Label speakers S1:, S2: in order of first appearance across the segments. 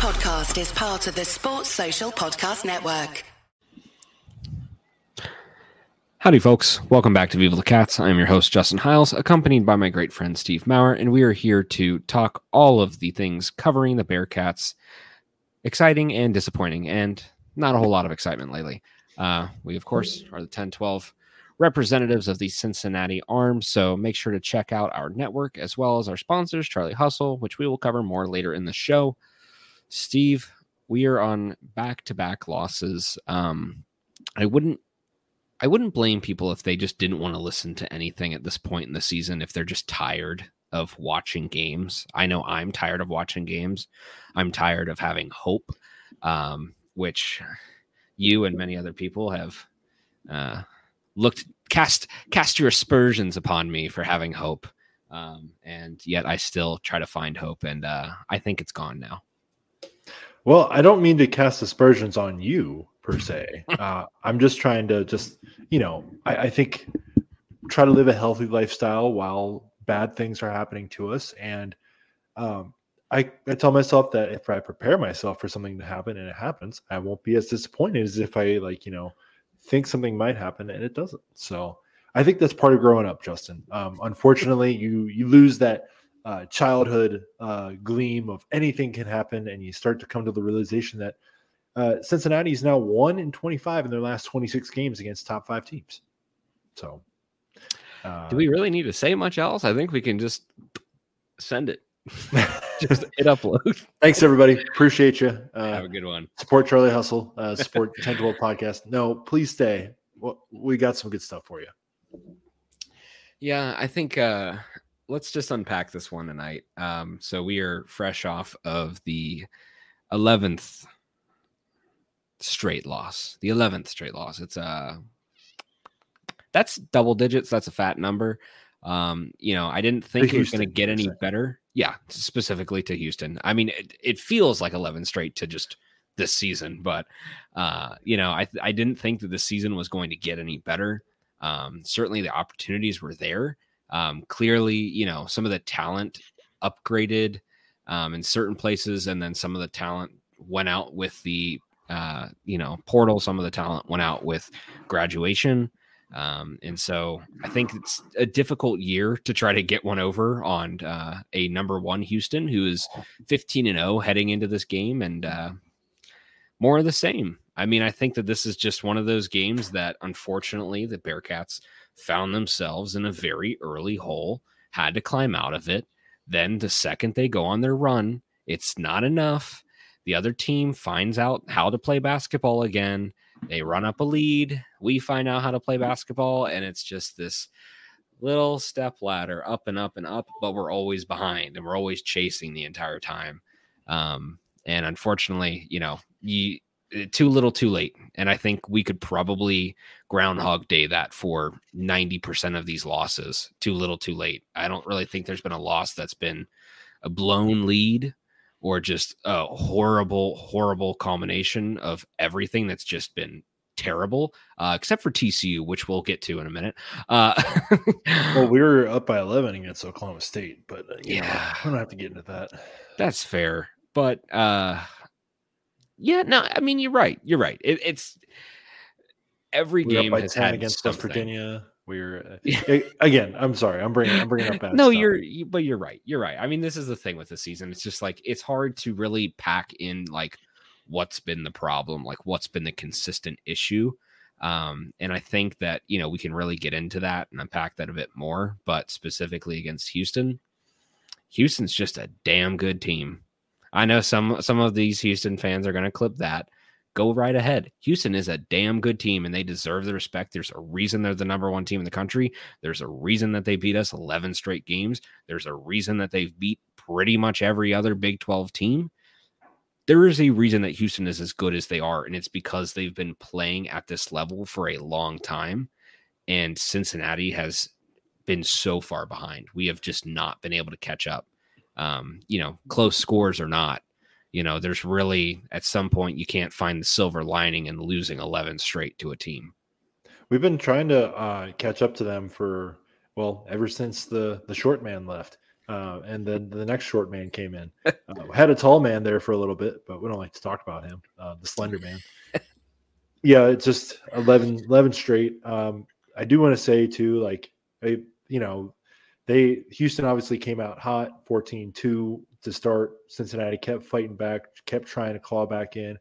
S1: podcast is part of the Sports Social Podcast Network.
S2: Howdy, folks. Welcome back to Viva the Cats. I'm your host, Justin Hiles, accompanied by my great friend, Steve Maurer, and we are here to talk all of the things covering the Bearcats. Exciting and disappointing, and not a whole lot of excitement lately. Uh, we, of course, are the 10 12 representatives of the Cincinnati Arms. So make sure to check out our network as well as our sponsors, Charlie Hustle, which we will cover more later in the show. Steve, we are on back to back losses. Um, I wouldn't. I wouldn't blame people if they just didn't want to listen to anything at this point in the season if they're just tired of watching games. I know I'm tired of watching games. I'm tired of having hope, um, which you and many other people have uh, looked cast cast your aspersions upon me for having hope um, and yet i still try to find hope and uh, i think it's gone now
S3: well i don't mean to cast aspersions on you per se uh, i'm just trying to just you know I, I think try to live a healthy lifestyle while bad things are happening to us and um, I, I tell myself that if I prepare myself for something to happen and it happens, I won't be as disappointed as if I like, you know, think something might happen and it doesn't. So I think that's part of growing up, Justin. Um, unfortunately, you you lose that uh, childhood uh, gleam of anything can happen, and you start to come to the realization that uh, Cincinnati is now one in twenty five in their last twenty six games against top five teams. So,
S2: do we uh, really need to say much else? I think we can just send it. just hit upload.
S3: Thanks, everybody. Appreciate you.
S2: Uh, Have a good one.
S3: Support Charlie Hustle. Uh, support 10 12 podcast. No, please stay. Well, we got some good stuff for you.
S2: Yeah, I think uh, let's just unpack this one tonight. Um, so we are fresh off of the 11th straight loss. The 11th straight loss. It's uh that's double digits. That's a fat number. Um, you know, I didn't think it was going to get any better. Yeah, specifically to Houston. I mean, it, it feels like 11 straight to just this season, but uh, you know, I I didn't think that the season was going to get any better. Um, certainly the opportunities were there. Um, clearly, you know, some of the talent upgraded um, in certain places, and then some of the talent went out with the uh, you know portal. Some of the talent went out with graduation. Um, and so I think it's a difficult year to try to get one over on uh, a number one Houston who is 15 and 0 heading into this game and uh, more of the same. I mean, I think that this is just one of those games that unfortunately the Bearcats found themselves in a very early hole, had to climb out of it. Then the second they go on their run, it's not enough. The other team finds out how to play basketball again they run up a lead. We find out how to play basketball, and it's just this little step ladder up and up and up, but we're always behind and we're always chasing the entire time. Um, and unfortunately, you know, you too little too late. And I think we could probably groundhog day that for 90% of these losses. Too little too late. I don't really think there's been a loss that's been a blown lead or just a horrible, horrible combination of everything that's just been terrible, uh, except for TCU, which we'll get to in a minute. Uh,
S3: well, we were up by 11 against Oklahoma State, but uh, yeah, know, I don't have to get into that.
S2: That's fair. But uh, yeah, no, I mean, you're right. You're right. It, it's every we game has had against West
S3: Virginia. We're uh, again. I'm sorry. I'm bringing. I'm bringing up.
S2: no, stuff. you're. You, but you're right. You're right. I mean, this is the thing with the season. It's just like it's hard to really pack in like what's been the problem, like what's been the consistent issue. Um, and I think that you know we can really get into that and unpack that a bit more. But specifically against Houston, Houston's just a damn good team. I know some some of these Houston fans are going to clip that go right ahead. Houston is a damn good team and they deserve the respect. There's a reason they're the number one team in the country. There's a reason that they beat us 11 straight games. There's a reason that they've beat pretty much every other Big 12 team. There is a reason that Houston is as good as they are, and it's because they've been playing at this level for a long time. And Cincinnati has been so far behind. We have just not been able to catch up. Um, you know, close scores or not, you know, there's really at some point you can't find the silver lining in losing 11 straight to a team.
S3: We've been trying to uh, catch up to them for well ever since the the short man left. Uh, and then the next short man came in. Uh, had a tall man there for a little bit, but we don't like to talk about him, uh, the slender man. yeah, it's just 11, 11 straight. Um, I do want to say too, like, I, you know, they Houston obviously came out hot, 14-2 to start. Cincinnati kept fighting back, kept trying to claw back in.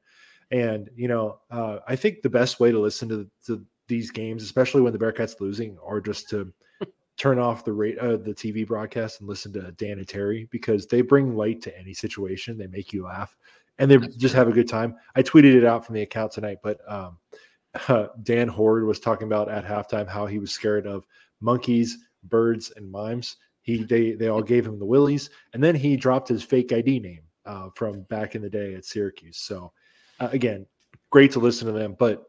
S3: And, you know, uh, I think the best way to listen to, to these games, especially when the Bearcats losing, are just to turn off the rate uh, the TV broadcast and listen to Dan and Terry because they bring light to any situation. They make you laugh and they That's just true. have a good time. I tweeted it out from the account tonight, but um, uh, Dan Hoard was talking about at halftime how he was scared of monkeys, birds, and mimes. He they they all gave him the willies, and then he dropped his fake ID name uh, from back in the day at Syracuse. So uh, again, great to listen to them, but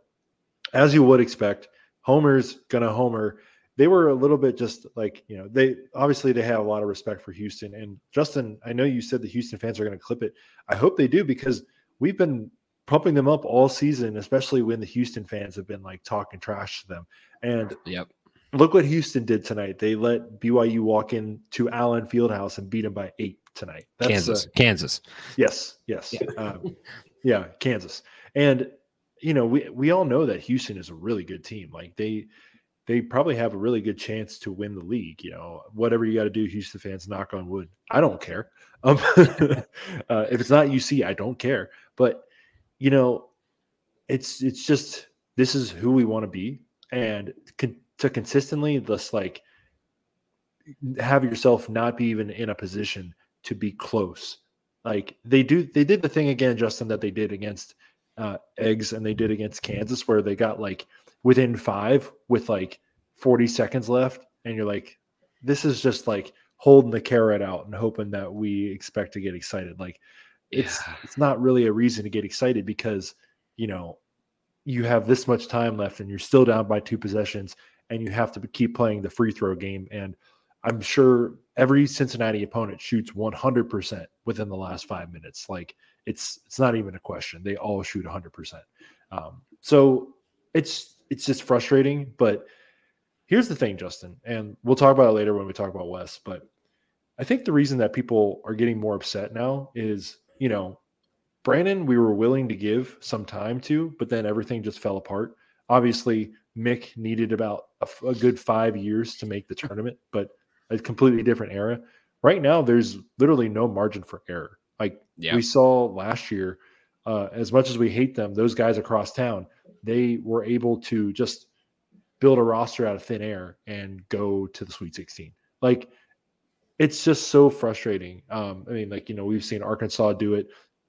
S3: as you would expect, Homer's gonna homer they were a little bit just like you know they obviously they have a lot of respect for Houston and Justin. I know you said the Houston fans are to clip it. I hope they do because we've been pumping them up all season, especially when the Houston fans have been like talking trash to them. And
S2: yep.
S3: Look what Houston did tonight. They let BYU walk in to Allen Fieldhouse and beat them by eight tonight.
S2: That's, Kansas, uh, Kansas.
S3: Yes, yes, yeah. Um, yeah, Kansas. And you know, we we all know that Houston is a really good team. Like they they probably have a really good chance to win the league. You know, whatever you got to do, Houston fans, knock on wood. I don't care. Um, uh, if it's not UC, I don't care. But you know, it's it's just this is who we want to be, and con- to consistently just like have yourself not be even in a position to be close. Like they do, they did the thing again, Justin, that they did against uh, eggs and they did against Kansas, where they got like within five with like 40 seconds left. And you're like, this is just like holding the carrot out and hoping that we expect to get excited. Like it's yeah. it's not really a reason to get excited because you know you have this much time left and you're still down by two possessions and you have to keep playing the free throw game. And I'm sure every Cincinnati opponent shoots 100% within the last five minutes. Like it's it's not even a question. They all shoot 100%. Um, so it's it's just frustrating. But here's the thing, Justin, and we'll talk about it later when we talk about Wes. But I think the reason that people are getting more upset now is, you know, Brannen, we were willing to give some time to, but then everything just fell apart. Obviously, Mick needed about a, a good five years to make the tournament, but a completely different era. Right now, there's literally no margin for error. Like yeah. we saw last year, uh, as much as we hate them, those guys across town, they were able to just build a roster out of thin air and go to the Sweet 16. Like it's just so frustrating. Um, I mean, like you know, we've seen Arkansas do it.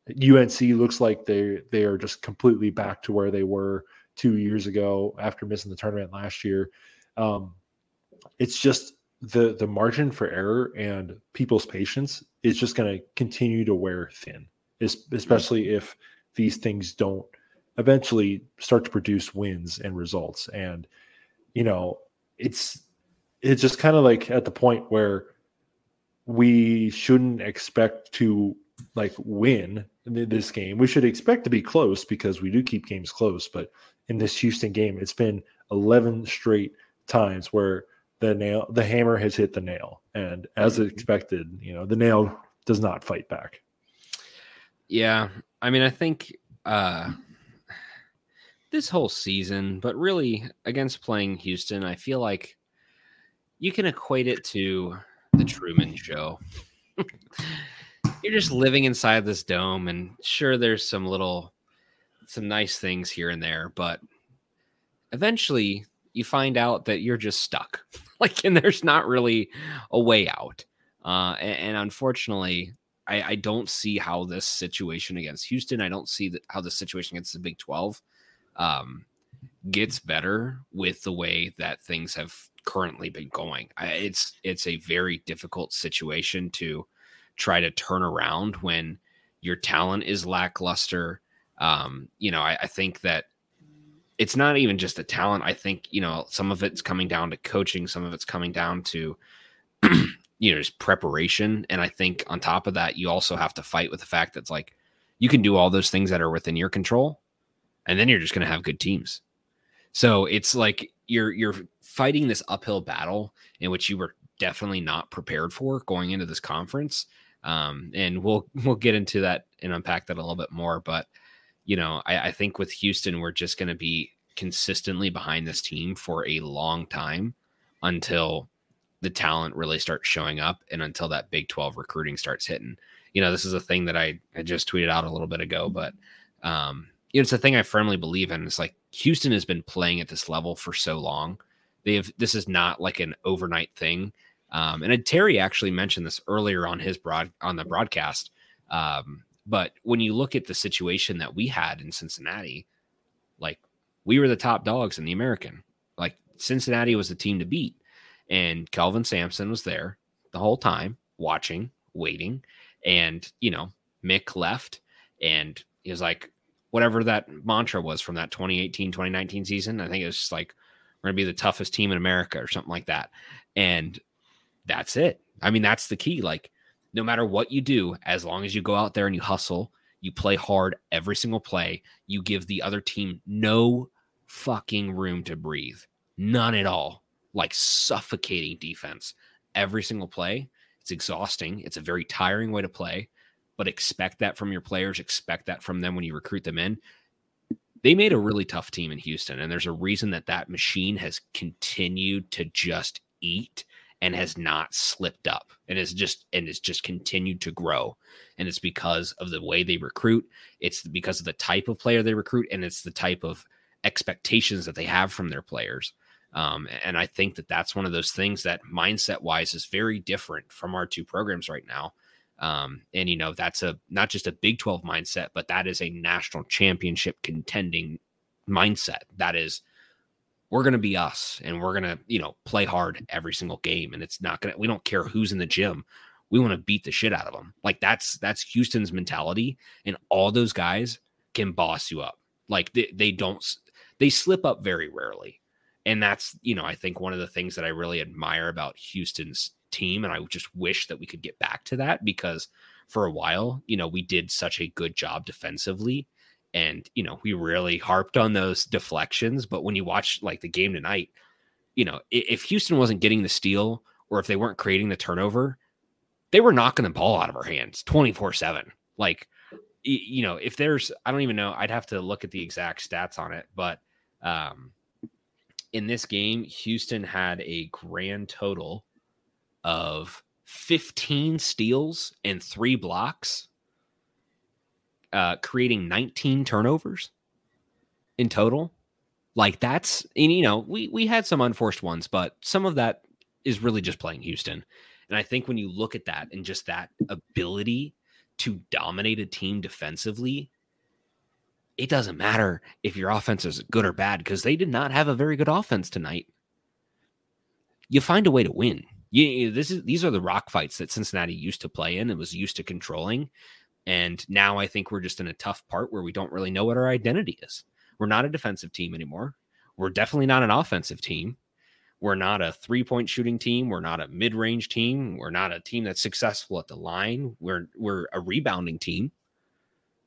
S3: UNC looks like they they are just completely back to where they were two years ago after missing the tournament last year. Um, it's just the the margin for error and people's patience is just going to continue to wear thin, especially if these things don't eventually start to produce wins and results. And, you know, it's it's just kind of like at the point where we shouldn't expect to like win this game. We should expect to be close because we do keep games close. But in this Houston game, it's been 11 straight times where the nail, the hammer has hit the nail, and as mm-hmm. expected, you know, the nail does not fight back.
S2: Yeah, I mean, I think uh, this whole season, but really against playing Houston, I feel like you can equate it to the Truman Show. You're just living inside this dome, and sure, there's some little, some nice things here and there, but eventually you find out that you're just stuck. like, and there's not really a way out. Uh, and, and unfortunately, I, I, don't see how this situation against Houston, I don't see how the situation against the Big 12 um, gets better with the way that things have currently been going. I, it's it's a very difficult situation to try to turn around when your talent is lackluster. Um, you know, I, I think that it's not even just the talent. I think you know some of it's coming down to coaching, some of it's coming down to you know just preparation, and I think on top of that, you also have to fight with the fact that it's like you can do all those things that are within your control, and then you're just going to have good teams. So it's like you're you're fighting this uphill battle in which you were definitely not prepared for going into this conference. Um, and we'll we'll get into that and unpack that a little bit more. But you know, I, I think with Houston, we're just going to be consistently behind this team for a long time until the talent really starts showing up and until that Big 12 recruiting starts hitting. You know, this is a thing that I, I just tweeted out a little bit ago, but um, you know, it's a thing I firmly believe in. It's like Houston has been playing at this level for so long. They have this is not like an overnight thing. Um, and Terry actually mentioned this earlier on his broad on the broadcast. Um, but when you look at the situation that we had in Cincinnati, like we were the top dogs in the American. Like Cincinnati was the team to beat. And Kelvin Sampson was there the whole time, watching, waiting. And, you know, Mick left and he was like, whatever that mantra was from that 2018 2019 season. I think it was just like, we're going to be the toughest team in America or something like that. And that's it. I mean, that's the key. Like, no matter what you do, as long as you go out there and you hustle, you play hard every single play, you give the other team no fucking room to breathe. None at all. Like suffocating defense every single play. It's exhausting. It's a very tiring way to play, but expect that from your players. Expect that from them when you recruit them in. They made a really tough team in Houston, and there's a reason that that machine has continued to just eat and has not slipped up and has just and has just continued to grow. And it's because of the way they recruit. It's because of the type of player they recruit and it's the type of expectations that they have from their players. Um, and i think that that's one of those things that mindset wise is very different from our two programs right now. Um, and you know that's a not just a big 12 mindset but that is a national championship contending mindset. That is we're going to be us and we're going to, you know, play hard every single game. And it's not going to, we don't care who's in the gym. We want to beat the shit out of them. Like that's, that's Houston's mentality. And all those guys can boss you up. Like they, they don't, they slip up very rarely. And that's, you know, I think one of the things that I really admire about Houston's team. And I just wish that we could get back to that because for a while, you know, we did such a good job defensively and, you know, we really harped on those deflections. But when you watch like the game tonight, you know, if Houston wasn't getting the steal or if they weren't creating the turnover, they were knocking the ball out of our hands 24 7. Like, you know, if there's, I don't even know, I'd have to look at the exact stats on it. But um, in this game, Houston had a grand total of 15 steals and three blocks uh, creating 19 turnovers in total. Like that's and you know we we had some unforced ones, but some of that is really just playing Houston. And I think when you look at that and just that ability to dominate a team defensively, it doesn't matter if your offense is good or bad because they did not have a very good offense tonight. You find a way to win. You, you, this is these are the rock fights that Cincinnati used to play in and was used to controlling. And now I think we're just in a tough part where we don't really know what our identity is. We're not a defensive team anymore. We're definitely not an offensive team. We're not a three point shooting team. We're not a mid range team. We're not a team that's successful at the line. We're we're a rebounding team,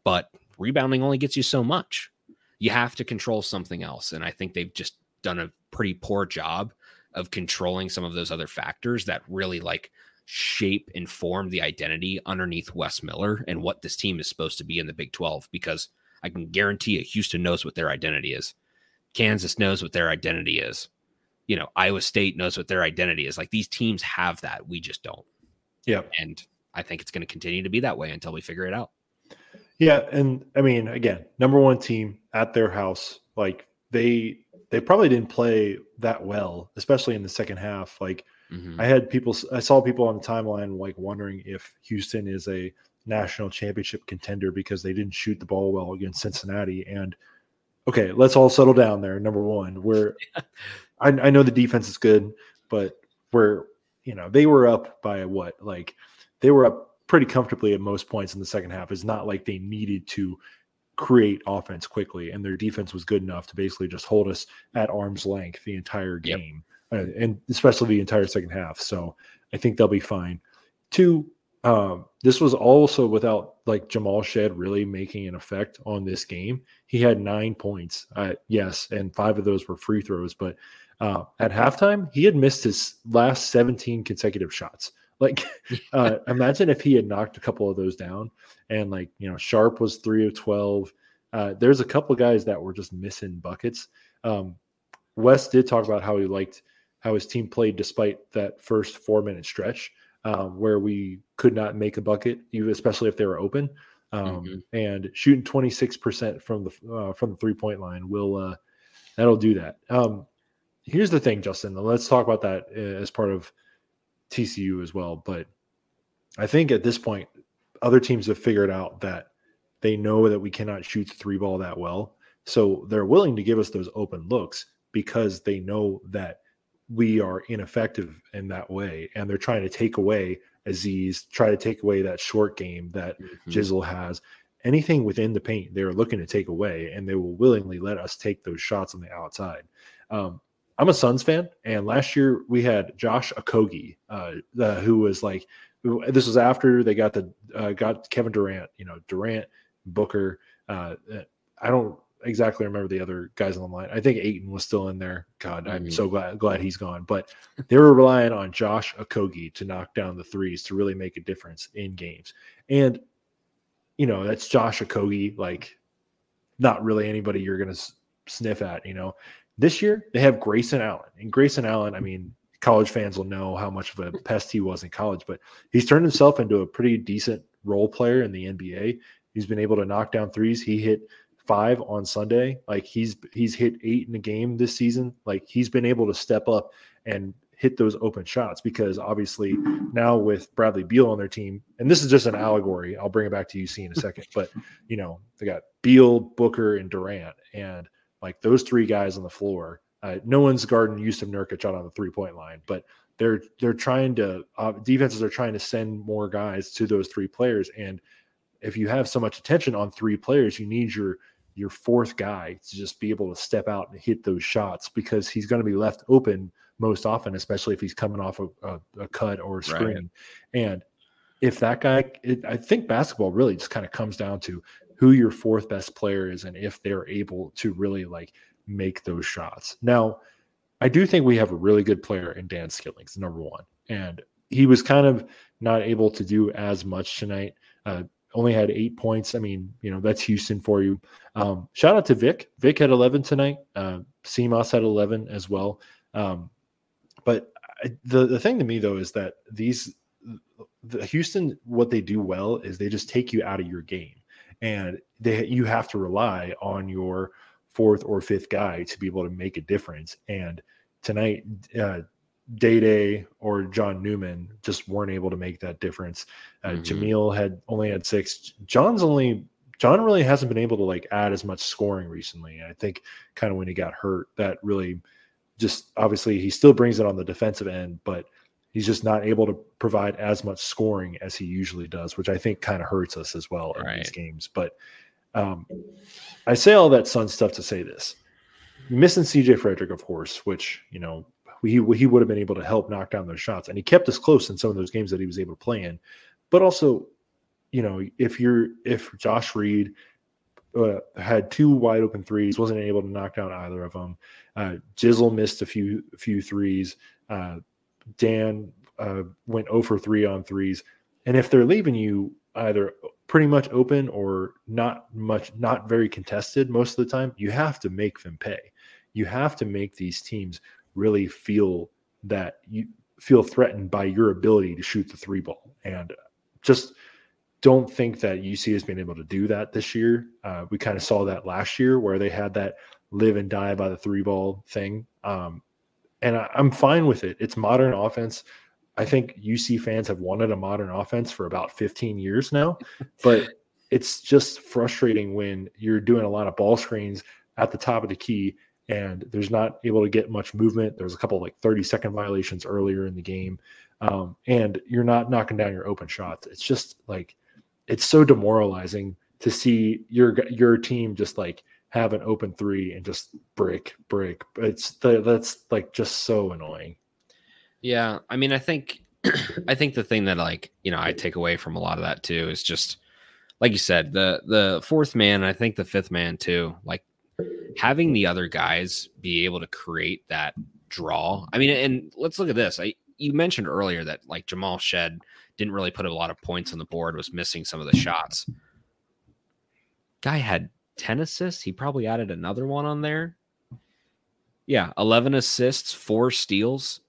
S2: but rebounding only gets you so much. You have to control something else, and I think they've just done a pretty poor job of controlling some of those other factors that really like shape and form the identity underneath Wes Miller and what this team is supposed to be in the Big 12 because I can guarantee you Houston knows what their identity is. Kansas knows what their identity is. You know, Iowa State knows what their identity is. Like these teams have that. We just don't.
S3: Yeah.
S2: And I think it's going to continue to be that way until we figure it out.
S3: Yeah. And I mean, again, number one team at their house, like they they probably didn't play that well, especially in the second half. Like Mm-hmm. I had people, I saw people on the timeline like wondering if Houston is a national championship contender because they didn't shoot the ball well against Cincinnati. And okay, let's all settle down there. Number one, where I, I know the defense is good, but we're, you know, they were up by what? Like they were up pretty comfortably at most points in the second half. It's not like they needed to create offense quickly, and their defense was good enough to basically just hold us at arm's length the entire game. Uh, and especially the entire second half. So I think they'll be fine. Two, um, this was also without like Jamal Shead really making an effect on this game. He had nine points, uh, yes, and five of those were free throws. But Uh, at halftime, he had missed his last 17 consecutive shots. Like, uh, imagine if he had knocked a couple of those down, and like you know, Sharp was three of 12. Uh, there's a couple guys that were just missing buckets. Um, Wes did talk about how he liked how his team played despite that first four minute stretch um, where we could not make a bucket, especially if they were open. Um, mm-hmm. And shooting 26% from the uh, from the three point line will uh, that'll do that. Um, here's the thing, Justin. Let's talk about that uh, as part of TCU as well. But I think at this point, other teams have figured out that they know that we cannot shoot the three ball that well. So they're willing to give us those open looks because they know that we are ineffective in that way. And they're trying to take away Aziz, try to take away that short game that mm-hmm. Jizzle has. Anything within the paint, they're looking to take away, and they will willingly let us take those shots on the outside. Um, I'm a Suns fan, and last year we had Josh Okogie, uh, uh, who was like, this was after they got the uh, got Kevin Durant, you know, Durant, Booker. Uh, I don't exactly remember the other guys on the line. I think Ayton was still in there. God, I'm mm-hmm. so glad glad he's gone. But they were relying on Josh Okogie to knock down the threes to really make a difference in games. And you know, that's Josh Okogie, like not really anybody you're going to sniff at, you know. This year they have Grayson Allen. And Grayson Allen, I mean, college fans will know how much of a pest he was in college, but he's turned himself into a pretty decent role player in the NBA. He's been able to knock down threes. He hit five on Sunday. Like he's he's hit eight in a game this season. Like he's been able to step up and hit those open shots because obviously now with Bradley Beal on their team, and this is just an allegory. I'll bring it back to UC in a second, but you know they got Beal, Booker, and Durant, and like those three guys on the floor. Uh, no one's guarding Jusuf Nurkic out on the three point line, but they're they're trying to uh, defenses are trying to send more guys to those three players, and if you have so much attention on three players, you need your your fourth guy to just be able to step out and hit those shots because he's going to be left open most often, especially if he's coming off a, a, a cut or a screen. Right. And if that guy, it, I think basketball really just kind of comes down to who your fourth best player is and if they're able to really like make those shots. Now, I do think we have a really good player in Dan Skillings, number one. And he was kind of not able to do as much tonight. Uh, only had eight points. I mean, you know, that's Houston for you. Um, shout out to Vic. Vic had 11 tonight. Uh, Simas had 11 as well. Um, but I, the, the thing to me, though, is that these, the Houston, what they do well is they just take you out of your game. And they, you have to rely on your fourth or fifth guy to be able to make a difference. And tonight, uh, Day Day or John Newman just weren't able to make that difference. Uh, mm-hmm. Jamil had only had six. John's only John really hasn't been able to like add as much scoring recently. And I think kind of when he got hurt, that really just obviously he still brings it on the defensive end, but he's just not able to provide as much scoring as he usually does, which I think kind of hurts us as well in these games. But um, I say all that Sun stuff to say this. Missing CJ Frederick, of course, which you know he he would have been able to help knock down those shots, and he kept us close in some of those games that he was able to play in. But also, you know, if you're if Josh Reed uh, had two wide open threes, wasn't able to knock down either of them. Uh, Jizzle missed a few few threes. Uh, Dan uh, went over three on threes, and if they're leaving you either pretty much open or not much, not very contested most of the time, you have to make them pay. You have to make these teams really feel that you feel threatened by your ability to shoot the three ball. And just don't think that UC has been able to do that this year. Uh, we kind of saw that last year where they had that live and die by the three ball thing. Um, and I, I'm fine with it. It's modern offense. I think UC fans have wanted a modern offense for about 15 years now, but it's just frustrating when you're doing a lot of ball screens at the top of the key and there's not able to get much movement. There's a couple like 30 second violations earlier in the game, um, and you're not knocking down your open shots. It's just like it's so demoralizing to see your your team just like have an open three and just break break. It's the, that's like just so annoying.
S2: Yeah, I mean, I think I think the thing that like you know I take away from a lot of that too is just like you said the the fourth man. I think the fifth man too. Like having the other guys be able to create that draw. I mean, and let's look at this. I you mentioned earlier that like Jamal Shead didn't really put a lot of points on the board, was missing some of the shots. Guy had 10 assists. He probably added another one on there. Yeah, 11 assists, four steals.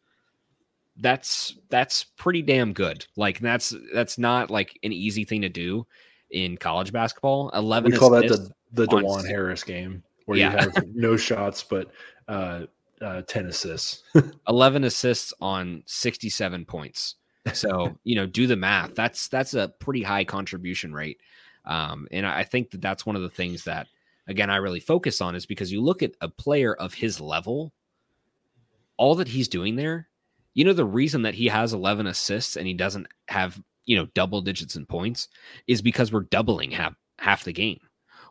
S2: That's that's pretty damn good. Like that's that's not like an easy thing to do in college basketball. 11
S3: we call that the the Dewan Harris game where
S2: Yeah.
S3: you have no shots but uh, uh, 10 assists.
S2: 11 assists on 67 points. So, you know, do the math. That's that's a pretty high contribution rate. Um, and I think that that's one of the things that again I really focus on is because you look at a player of his level, all that he's doing there, you know, the reason that he has 11 assists and he doesn't have, you know, double digits in points is because we're doubling half half the game.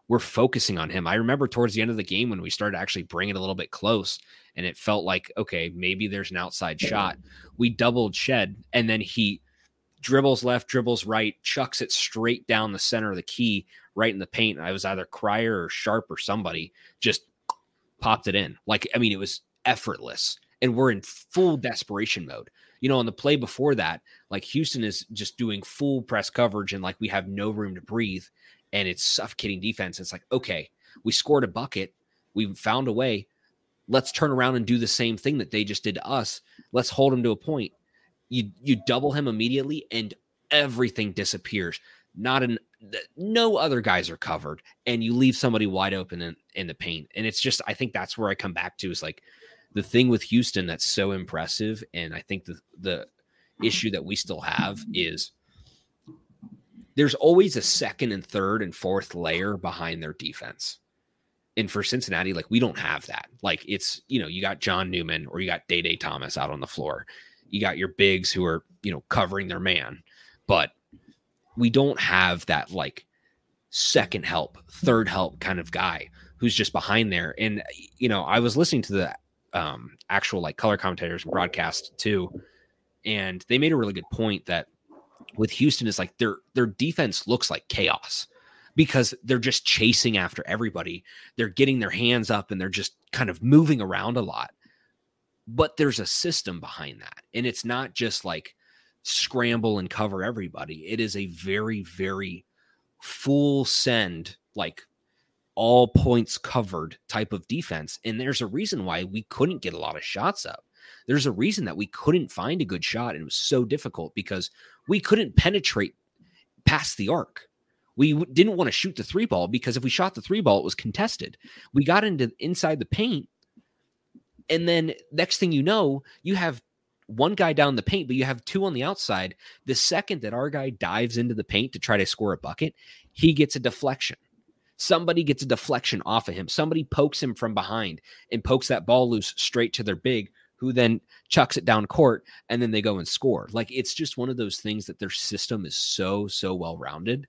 S2: We're focusing on him. I remember towards the end of the game when we started actually bringing it a little bit close and it felt like, okay, maybe there's an outside shot. We doubled Shead and then he dribbles left, dribbles right, chucks it straight down the center of the key, right in the paint. I was either Cryer or Sharp or somebody just popped it in. Like, I mean, it was effortless. And we're in full desperation mode. You know, on the play before that, like Houston is just doing full press coverage and like we have no room to breathe and it's suffocating defense. It's like, okay, we scored a bucket. We found a way. Let's turn around and do the same thing that they just did to us. Let's hold him to a point. You you double him immediately and everything disappears. Not an no other guys are covered and you leave somebody wide open in, in the paint. And it's just I think that's where I come back to is like the thing with Houston that's so impressive and I think the the issue that we still have is there's always a second and third and fourth layer behind their defense. And for Cincinnati, like we don't have that. Like it's, you know, you got John Newman or you got Day Day Thomas out on the floor. You got your bigs who are, you know, covering their man. But we don't have that like second help, third help kind of guy who's just behind there. And, you know, I was listening to the um, actual like color commentators and broadcast too. And they made a really good point that with Houston is like their their defense looks like chaos because they're just chasing after everybody. They're getting their hands up and they're just kind of moving around a lot. But there's a system behind that. And it's not just like scramble and cover everybody. It is a very very full send like all points covered type of defense. And there's a reason why we couldn't get a lot of shots up. There's a reason that we couldn't find a good shot and it was so difficult because we couldn't penetrate past the arc. We w- didn't want to shoot the three ball because if we shot the three ball, it was contested. We got into inside the paint, and then next thing you know, you have one guy down the paint, but you have two on the outside. The second that our guy dives into the paint to try to score a bucket, he gets a deflection. Somebody gets a deflection off of him. Somebody pokes him from behind and pokes that ball loose straight to their big, who then chucks it down court and then they go and score. Like it's just one of those things that their system is so, so well rounded.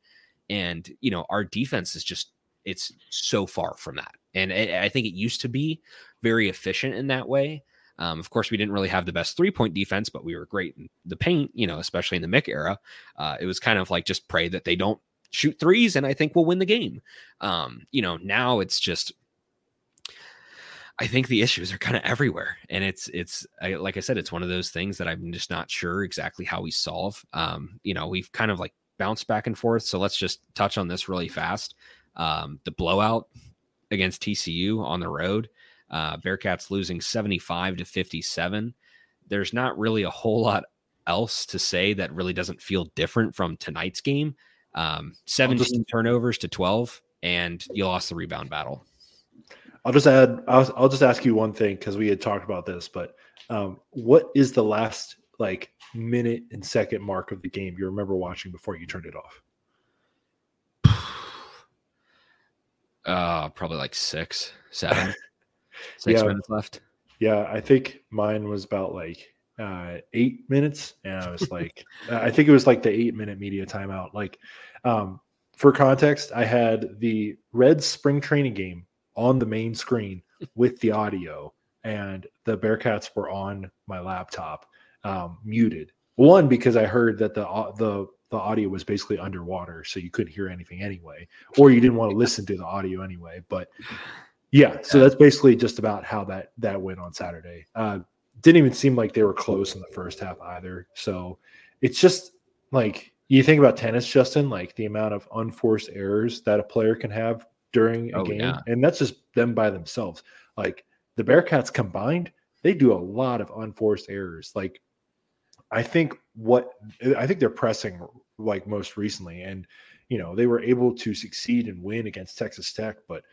S2: And, you know, our defense is just, it's so far from that. And I, think it used to be very efficient in that way. Um, of course, we didn't really have the best three point defense, but we were great in the paint, you know, especially in the Mick era. Uh, it was kind of like just pray that they don't shoot threes, and I think we'll win the game. Um, you know, now it's just I think the issues are kind of everywhere, and it's it's I, like I said, it's one of those things that I'm just not sure exactly how we solve. Um, you know, we've kind of like bounced back and forth, so let's just touch on this really fast. Um, the blowout against TCU on the road, uh, Bearcats losing 75 to 57. There's not really a whole lot else to say that really doesn't feel different from tonight's game. Um, 17 turnovers to 12, and you lost the rebound battle.
S3: I'll just add. I'll, I'll just ask you one thing because we had talked about this, but um, what is the last like minute and second mark of the game you remember watching before you turned it off?
S2: Uh, probably like six, seven, six
S3: Yeah.
S2: minutes left.
S3: Yeah, I think mine was about like uh, eight minutes, and I was like, I think it was like the eight minute media timeout. Like, um, for context, I had the Reds spring training game on the main screen with the audio, and the Bearcats were on my laptop, um, muted. One because I heard that the the the audio was basically underwater, so you couldn't hear anything anyway, or you didn't want to listen to the audio anyway. But yeah, so that's basically just about how that that went on Saturday. Uh, didn't even seem like they were close in the first half either. So it's just like you think about tennis, Justin, like the amount of unforced errors that a player can have during a oh, game, yeah. and that's just them by themselves. Like the Bearcats combined, they do a lot of unforced errors. Like I think what I think they're pressing like most recently, and you know they were able to succeed and win against Texas Tech, but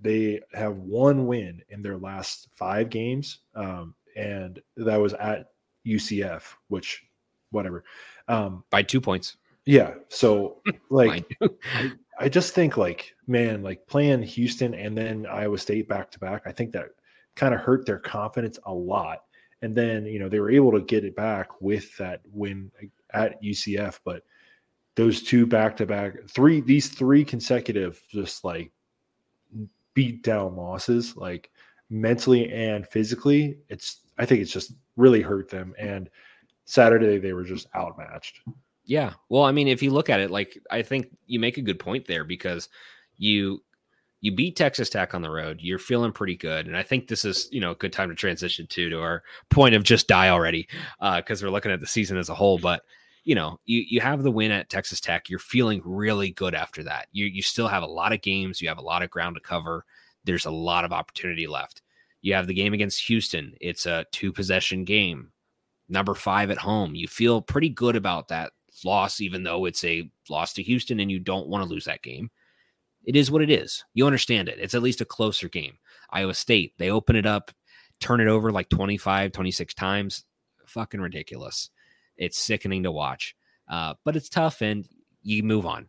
S3: they have one win in their last five games, um, and that was at UCF, which whatever
S2: um, by two points.
S3: Yeah, so like I, just think like man, like playing Houston and then Iowa State back to back, I think that kind of hurt their confidence a lot. And then you know they were able to get it back with that win at UCF, but those two back to back, three these three consecutive just like beat down losses, like mentally and physically, it's I think it's just really hurt them. And Saturday they were just outmatched.
S2: Yeah. Well, I mean, if you look at it, like I think you make a good point there because you you beat Texas Tech on the road. You're feeling pretty good, and I think this is you know a good time to transition to to our point of just die already because uh, we're looking at the season as a whole. But you know, you you have the win at Texas Tech. You're feeling really good after that. You you still have a lot of games. You have a lot of ground to cover. There's a lot of opportunity left. You have the game against Houston. It's a two possession game. Number five at home. You feel pretty good about that loss, even though it's a loss to Houston and you don't want to lose that game. It is what it is. You understand it. It's at least a closer game. Iowa State, they open it up, turn it over like 25, 26 times. Fucking ridiculous. It's sickening to watch. Uh, but it's tough and you move on.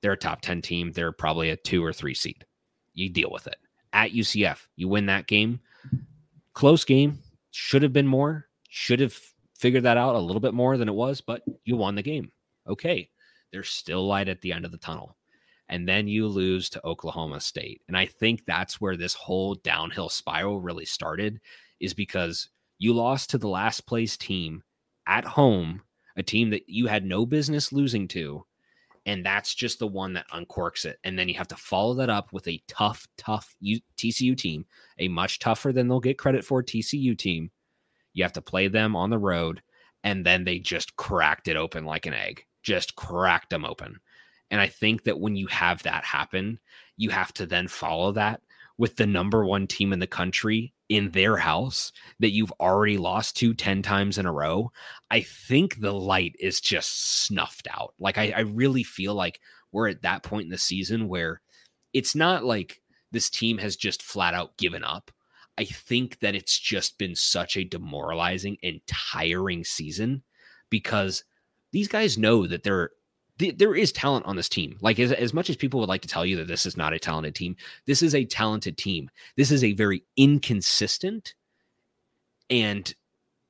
S2: They're a top 10 team. They're probably a two or three seed. You deal with it. At UCF, you win that game. Close game. Should have been more. Should have figured that out a little bit more than it was, but you won the game. Okay. There's still light at the end of the tunnel. And then you lose to Oklahoma State. And I think that's where this whole downhill spiral really started, is because you lost to the last place team at home, a team that you had no business losing to. And that's just the one that uncorks it. And then you have to follow that up with a tough, tough TCU team, a much tougher than they'll get credit for TCU team you have to play them on the road. And then they just cracked it open like an egg, just cracked them open. And I think that when you have that happen, you have to then follow that with the number one team in the country in their house that you've already lost to 10 times in a row. I think the light is just snuffed out. Like, I, I really feel like we're at that point in the season where it's not like this team has just flat out given up. I think that it's just been such a demoralizing and tiring season because these guys know that there there is talent on this team. Like as, as much as people would like to tell you that this is not a talented team, this is a talented team. This is a very inconsistent and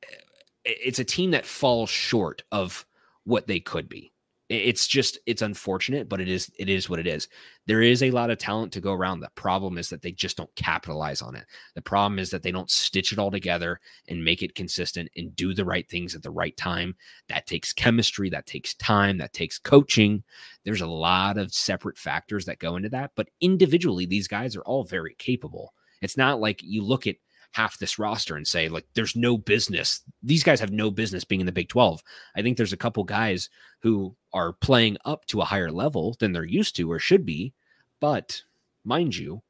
S2: eh, it's a team that falls short of what they could be it's just it's unfortunate but it is it is what it is. There is a lot of talent to go around. The problem is that they just don't capitalize on it. The problem is that they don't stitch it all together and make it consistent and do the right things at the right time. That takes chemistry that takes time that takes coaching. There's a lot of separate factors that go into that but individually these guys are all very capable. It's not like you look at half this roster and say like there's no business these guys have no business being in the Big 12. I think there's a couple guys who are playing up to a higher level than they're used to or should be, but mind you,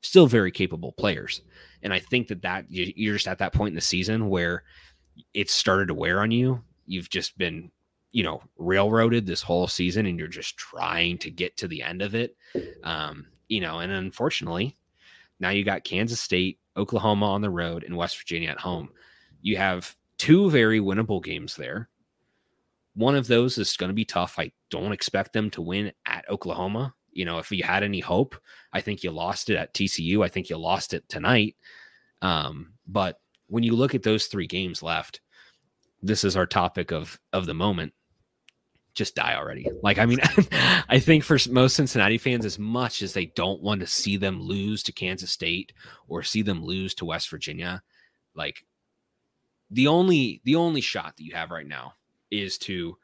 S2: still very capable players. And I think that that you're just at that point in the season where it's started to wear on you. You've just been, you know, railroaded this whole season and you're just trying to get to the end of it. Um, you know, and unfortunately, now you got Kansas State Oklahoma on the road, and West Virginia at home. You have two very winnable games there. One of those is going to be tough. I don't expect them to win at Oklahoma. You know, if you had any hope, I think you lost it at TCU. I think you lost it tonight. Um, but when you look at those three games left, this is our topic of of the moment just die already. Like, I mean, I think for most Cincinnati fans, as much as they don't want to see them lose to Kansas State or see them lose to West Virginia, like the only the only shot that you have right now is to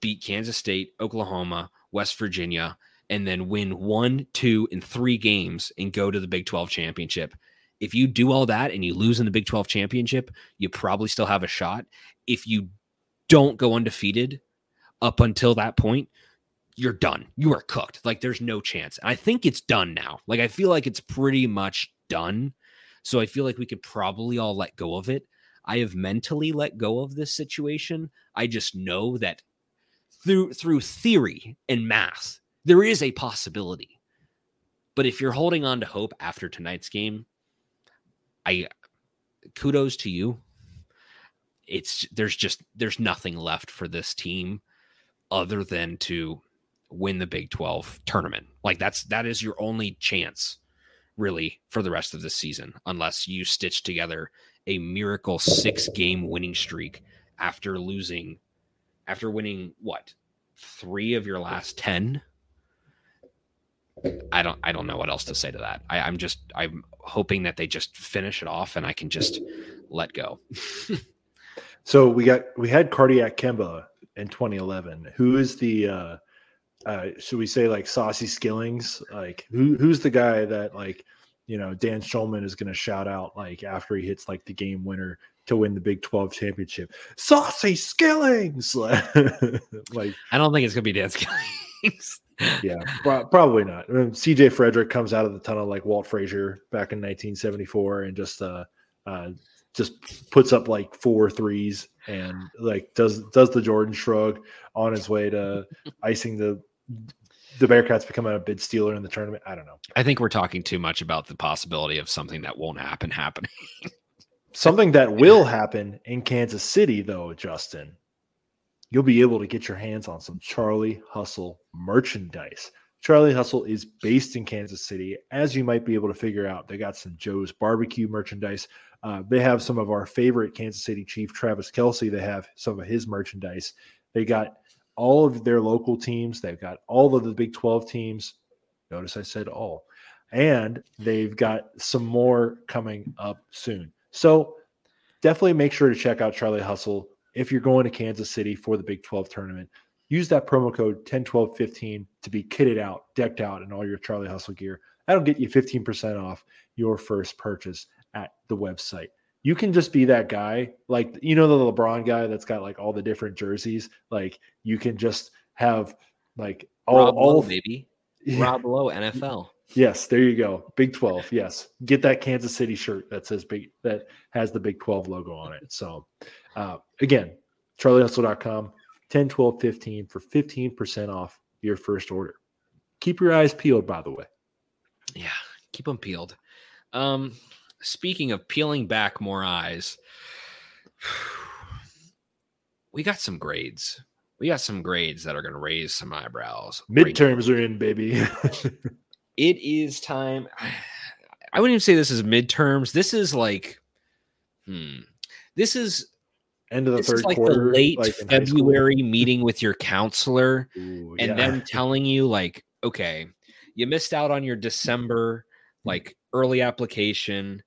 S2: beat Kansas State, Oklahoma, West Virginia, and then win one, two, and three games and go to the Big 12 championship If you do all that and you lose in the Big 12 championship, you probably still have a shot. If you don't go undefeated up until that point, you're done. You are cooked. Like there's no chance. And I think it's done now. Like I feel like it's pretty much done. So I feel like we could probably all let go of it. I have mentally let go of this situation. I just know that through through theory and math, there is a possibility. But if you're holding on to hope after tonight's game, I kudos to you. It's there's just there's nothing left for this team other than to win the Big 12 tournament. Like that's that is your only chance really for the rest of the season unless you stitch together a miracle 6 game winning streak after losing after winning what? 3 of your last 10. I don't I don't know what else to say to that. I, I'm just I'm hoping that they just finish it off and I can just let go.
S3: so we got we had cardiac Kemba in 2011. Who is the uh uh, should we say like Saucy Skillings? Like who who's the guy that like you know Dan Shulman is going to shout out like after he hits like the game winner to win the Big 12 championship? Saucy Skillings. like
S2: I don't think it's going to be Dan Skillings.
S3: yeah, pro- probably not. I mean, CJ Frederick comes out of the tunnel like Walt Frazier back in 1974 and just uh, uh just puts up like four threes and like does does the Jordan shrug on his way to icing the the Bearcats becoming a bid stealer in the tournament. I don't know.
S2: I think we're talking too much about the possibility of something that won't happen happening.
S3: something that will happen in Kansas City, though, Justin. You'll be able to get your hands on some Charlie Hustle merchandise. Charlie Hustle is based in Kansas City. As you might be able to figure out, they got some Joe's barbecue merchandise. Uh, they have some of our favorite Kansas City Chief, Travis Kelce. They have some of his merchandise. They got all of their local teams. They've got all of the Big 12 teams. Notice I said all. And they've got some more coming up soon. So definitely make sure to check out Charlie Hustle if you're going to Kansas City for the Big 12 tournament. Use that promo code 101215 to be kitted out, decked out in all your Charlie Hustle gear. That'll get you 15% off your first purchase at the website you can just be that guy, like you know the LeBron guy that's got like all the different jerseys. Like you can just have like all,
S2: Rob
S3: all
S2: Lowe, maybe Rob Lowe NFL.
S3: Yes, there you go. Big 12. Yes. Get that Kansas City shirt that says big that has the Big 12 logo on it. So uh, again, charliehustle.com, 10, 12, 15 for 15% off your first order. Keep your eyes peeled, by the way.
S2: Yeah, keep them peeled. Um, speaking of peeling back more eyes, we got some grades. We got some grades that are going to raise some eyebrows.
S3: Midterms right are in, baby.
S2: it is time. I wouldn't even say this is midterms. This is like, hmm, this is
S3: end of the third like quarter,
S2: the late like February meeting with your counselor, Ooh, and yeah. then telling you like, okay, you missed out on your December like early application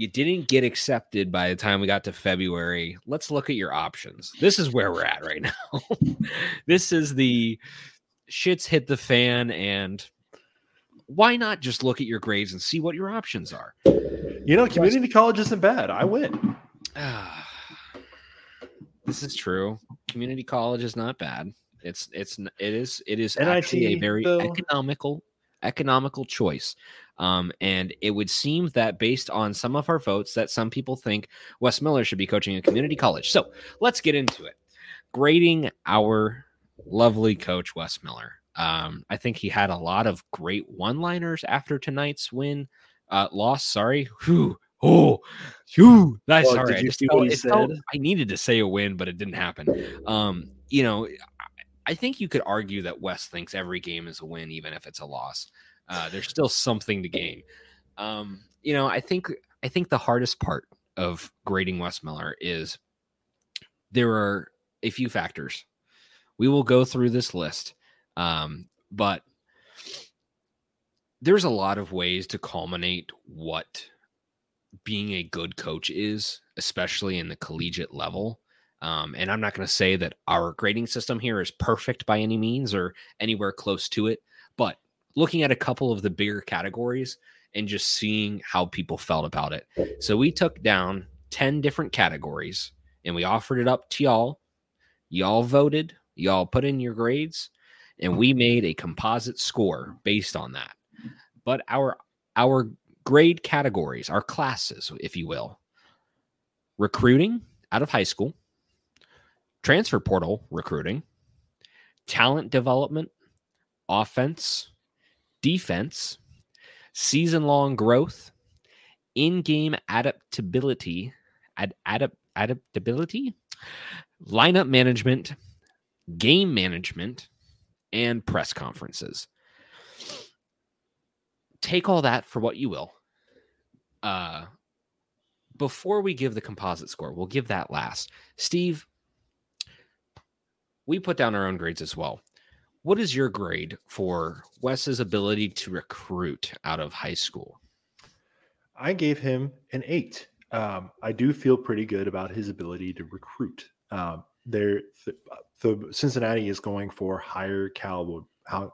S2: you didn't get accepted by the time we got to February. Let's look at your options. This is where we're at right now. this is the shits hit the fan and why not just look at your grades and see what your options are?
S3: You know, community college isn't bad. I went.
S2: this is true. Community college is not bad. It's it's it is it is NIT, actually a very though. economical economical choice. Um, and it would seem that based on some of our votes, that some people think Wes Miller should be coaching a community college. So let's get into it. Grading our lovely coach, Wes Miller. Um, I think he had a lot of great one liners after tonight's win, uh, loss. Sorry. Whew. Oh, whew. That's well, sorry. I just felt, felt, I needed to say a win, but it didn't happen. Um, you know, I think you could argue that Wes thinks every game is a win, even if it's a loss. Uh, there's still something to gain. Um, you know, I think I think the hardest part of grading Wes Miller is there are a few factors. We will go through this list, um, but there's a lot of ways to culminate what being a good coach is, especially in the collegiate level. Um, and I'm not going to say that our grading system here is perfect by any means or anywhere close to it, looking at a couple of the bigger categories, and just seeing how people felt about it. So we took down 10 different categories and we offered it up to y'all. Y'all voted, y'all put in your grades, and we made a composite score based on that. But our our grade categories, our classes, if you will, recruiting out of high school, transfer portal recruiting, talent development, offense, defense, season long growth, in game adaptability, ad, adapt, adaptability, lineup management, game management, and press conferences. Take all that for what you will. Uh, before we give the composite score, we'll give that last. Steve, we put down our own grades as well. What is your grade for Wes's ability to recruit out of high school?
S3: I gave him an eight. Um, I do feel pretty good about his ability to recruit. Um, there, the, the Cincinnati is going for higher caliber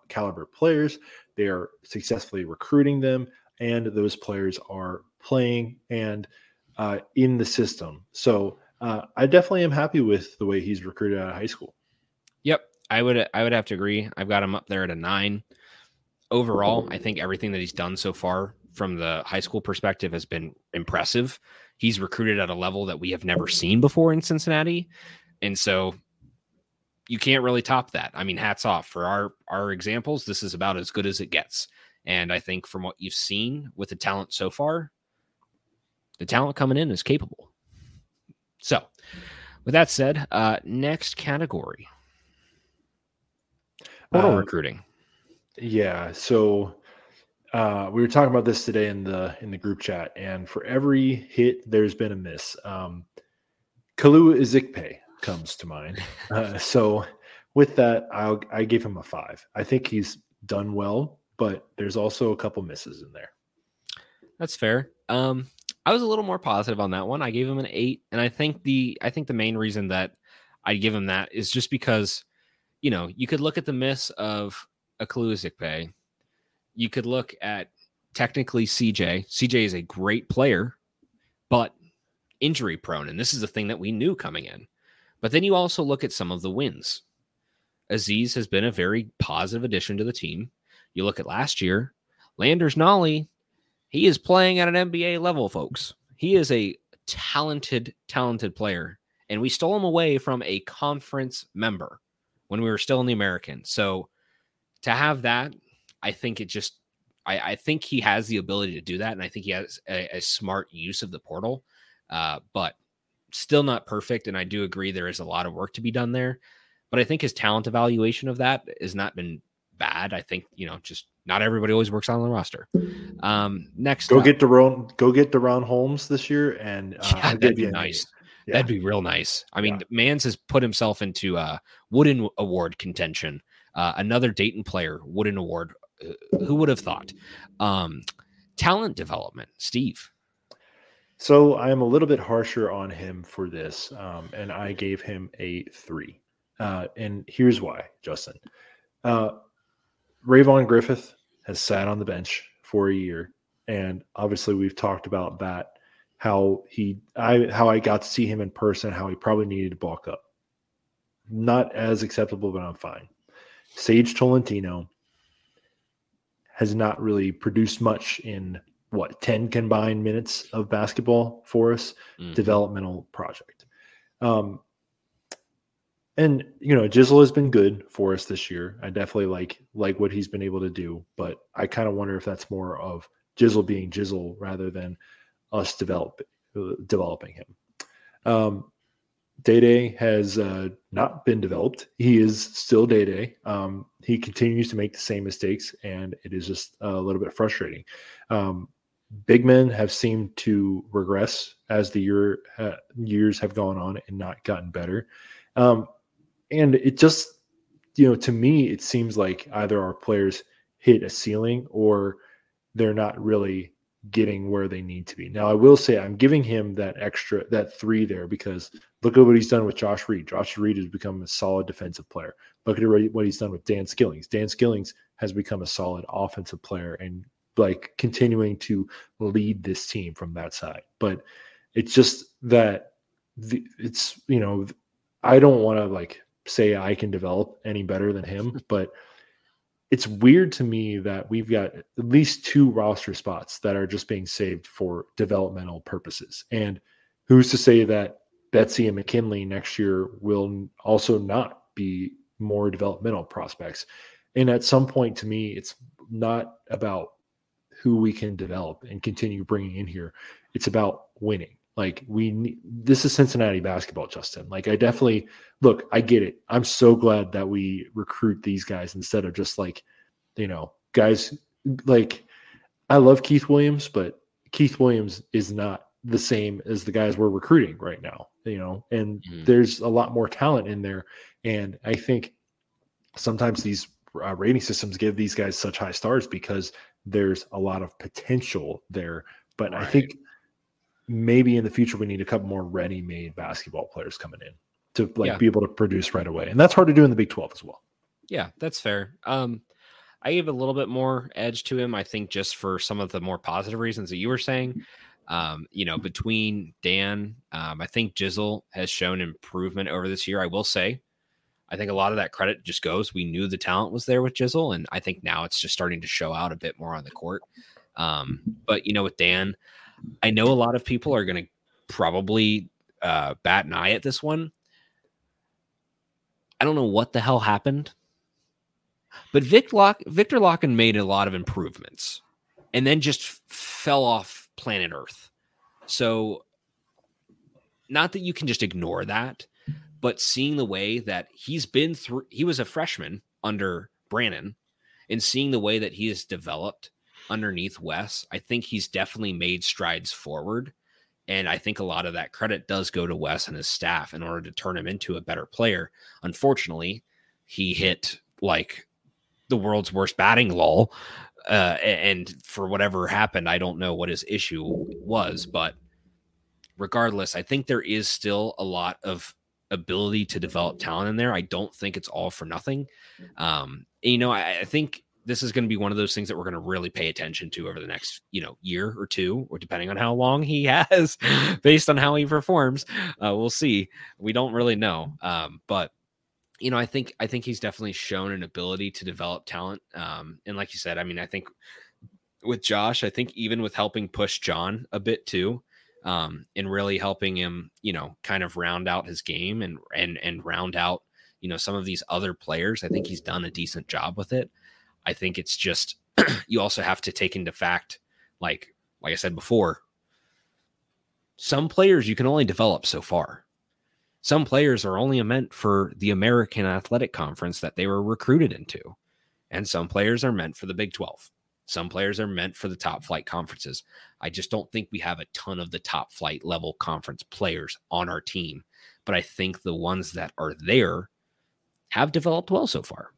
S3: caliber players. They are successfully recruiting them, and those players are playing and uh, in the system. So uh, I definitely am happy with the way he's recruited out of high school.
S2: I would I would have to agree. I've got him up there at a nine. Overall, I think everything that he's done so far from the high school perspective has been impressive. He's recruited at a level that we have never seen before in Cincinnati. And so you can't really top that. I mean, hats off for our our examples. This is about as good as it gets. And I think from what you've seen with the talent so far, the talent coming in is capable. So, with that said, uh, next category portal uh, recruiting.
S3: Yeah. So, uh, we were talking about this today in the in the group chat, and for every hit, there's been a miss. Um, Kalu Ezikpe comes to mind. Uh, so, with that, I I gave him a five. I think he's done well, but there's also a couple misses in there.
S2: That's fair. Um, I was a little more positive on that one. I gave him an eight, and I think the I think the main reason that I give him that is just because, you know, you could look at the miss of a Pay. You could look at technically CJ. CJ is a great player, but injury prone, and this is the thing that we knew coming in. But then you also look at some of the wins. Aziz has been a very positive addition to the team. You look at last year, Landers Nolley, he is playing at an NBA level, folks. He is a talented, talented player. And we stole him away from a conference member when we were still in the American. So to have that, I think it just, I, I think he has the ability to do that. And I think he has a, a smart use of the portal, uh, but still not perfect. And I do agree there is a lot of work to be done there. But I think his talent evaluation of that has not been bad. I think, you know, just not everybody always works on the roster. Um, next,
S3: go up, get DaRon, go get DaRon Holmes this year, and uh,
S2: yeah, that'd be nice. Yeah. That'd be real nice. I mean, yeah. Mans has put himself into uh, Wooden Award contention. Uh, another Dayton player, Wooden Award. Uh, who would have thought? Um, talent development, Steve.
S3: So I am a little bit harsher on him for this, um, and I gave him a three. Uh, and here's why, Justin. Uh, Rayvon Griffith has sat on the bench for a year, and obviously we've talked about that. How he, I, how I got to see him in person, how he probably needed to bulk up. Not as acceptable, but I'm fine. Sage Tolentino has not really produced much in what 10 combined minutes of basketball for us mm-hmm. developmental project um, and you know, Jizzle has been good for us this year. I definitely like like what he's been able to do, but I kind of wonder if that's more of Jizzle being Jizzle rather than us develop, developing him. Um, Day Day has uh, not been developed. He is still Day Day. Um, he continues to make the same mistakes, and it is just a little bit frustrating. Um, big men have seemed to regress as the year uh, years have gone on and not gotten better. Um, and it just you know to me it seems like either our players hit a ceiling or they're not really getting where they need to be. Now I will say I'm giving him that extra that three there because look at what he's done with Josh Reed. Josh Reed has become a solid defensive player. Look at what he's done with Dan Skillings. Dan Skillings has become a solid offensive player and like continuing to lead this team from that side. But it's just that the, it's you know I don't want to like say I can develop any better than him, but it's weird to me that we've got at least two roster spots that are just being saved for developmental purposes. And who's to say that Betsy and McKinley next year will also not be more developmental prospects? And at some point, to me, it's not about who we can develop and continue bringing in here. It's about winning. Like we need, this is Cincinnati basketball, Justin. Like I definitely look, I get it. I'm so glad that we recruit these guys instead of just like, you know, guys like I love Keith Williams, but Keith Williams is not the same as the guys we're recruiting right now, you know, and mm-hmm. there's a lot more talent in there. And I think sometimes these uh, rating systems give these guys such high stars because there's a lot of potential there. But right. I think maybe in the future we need a couple more ready-made basketball players coming in to like yeah. be able to produce right away, and that's hard to do in the Big Twelve as well.
S2: Yeah, that's fair. Um, I gave a little bit more edge to him, I think, just for some of the more positive reasons that you were saying. Um, you know, between Dan, um, I think Jizzle has shown improvement over this year. I will say, I think a lot of that credit just goes. We knew the talent was there with Jizzle, and I think now it's just starting to show out a bit more on the court. Um, but you know, with Dan, I know a lot of people are going to probably uh, bat an eye at this one. I don't know what the hell happened, but Vic Lock, Viktor Lakhin made a lot of improvements and then just fell off planet Earth. So, not that you can just ignore that, but seeing the way that he's been through, he was a freshman under Brannen, and seeing the way that he has developed underneath Wes, I think he's definitely made strides forward. And I think a lot of that credit does go to Wes and his staff in order to turn him into a better player. Unfortunately, he hit like the world's worst batting lull. Uh, and for whatever happened, I don't know what his issue was, but regardless, I think there is still a lot of ability to develop talent in there. I don't think it's all for nothing. Um, you know, I, I think this is going to be one of those things that we're going to really pay attention to over the next you know year or two or depending on how long he has based on how he performs. Uh, we'll see. We don't really know. Um, but you know i think i think he's definitely shown an ability to develop talent. Um, and like you said i mean i think with josh i think even with helping push john a bit too um, and really helping him you know kind of round out his game and and and round out you know some of these other players i think he's done a decent job with it I think it's just you also have to take into fact, like like I said before, some players you can only develop so far. Some players are only meant for the American Athletic Conference that they were recruited into. And some players are meant for the Big 12. Some players are meant for the top flight conferences. I just don't think we have a ton of the top flight level conference players on our team. But I think the ones that are there have developed well so far.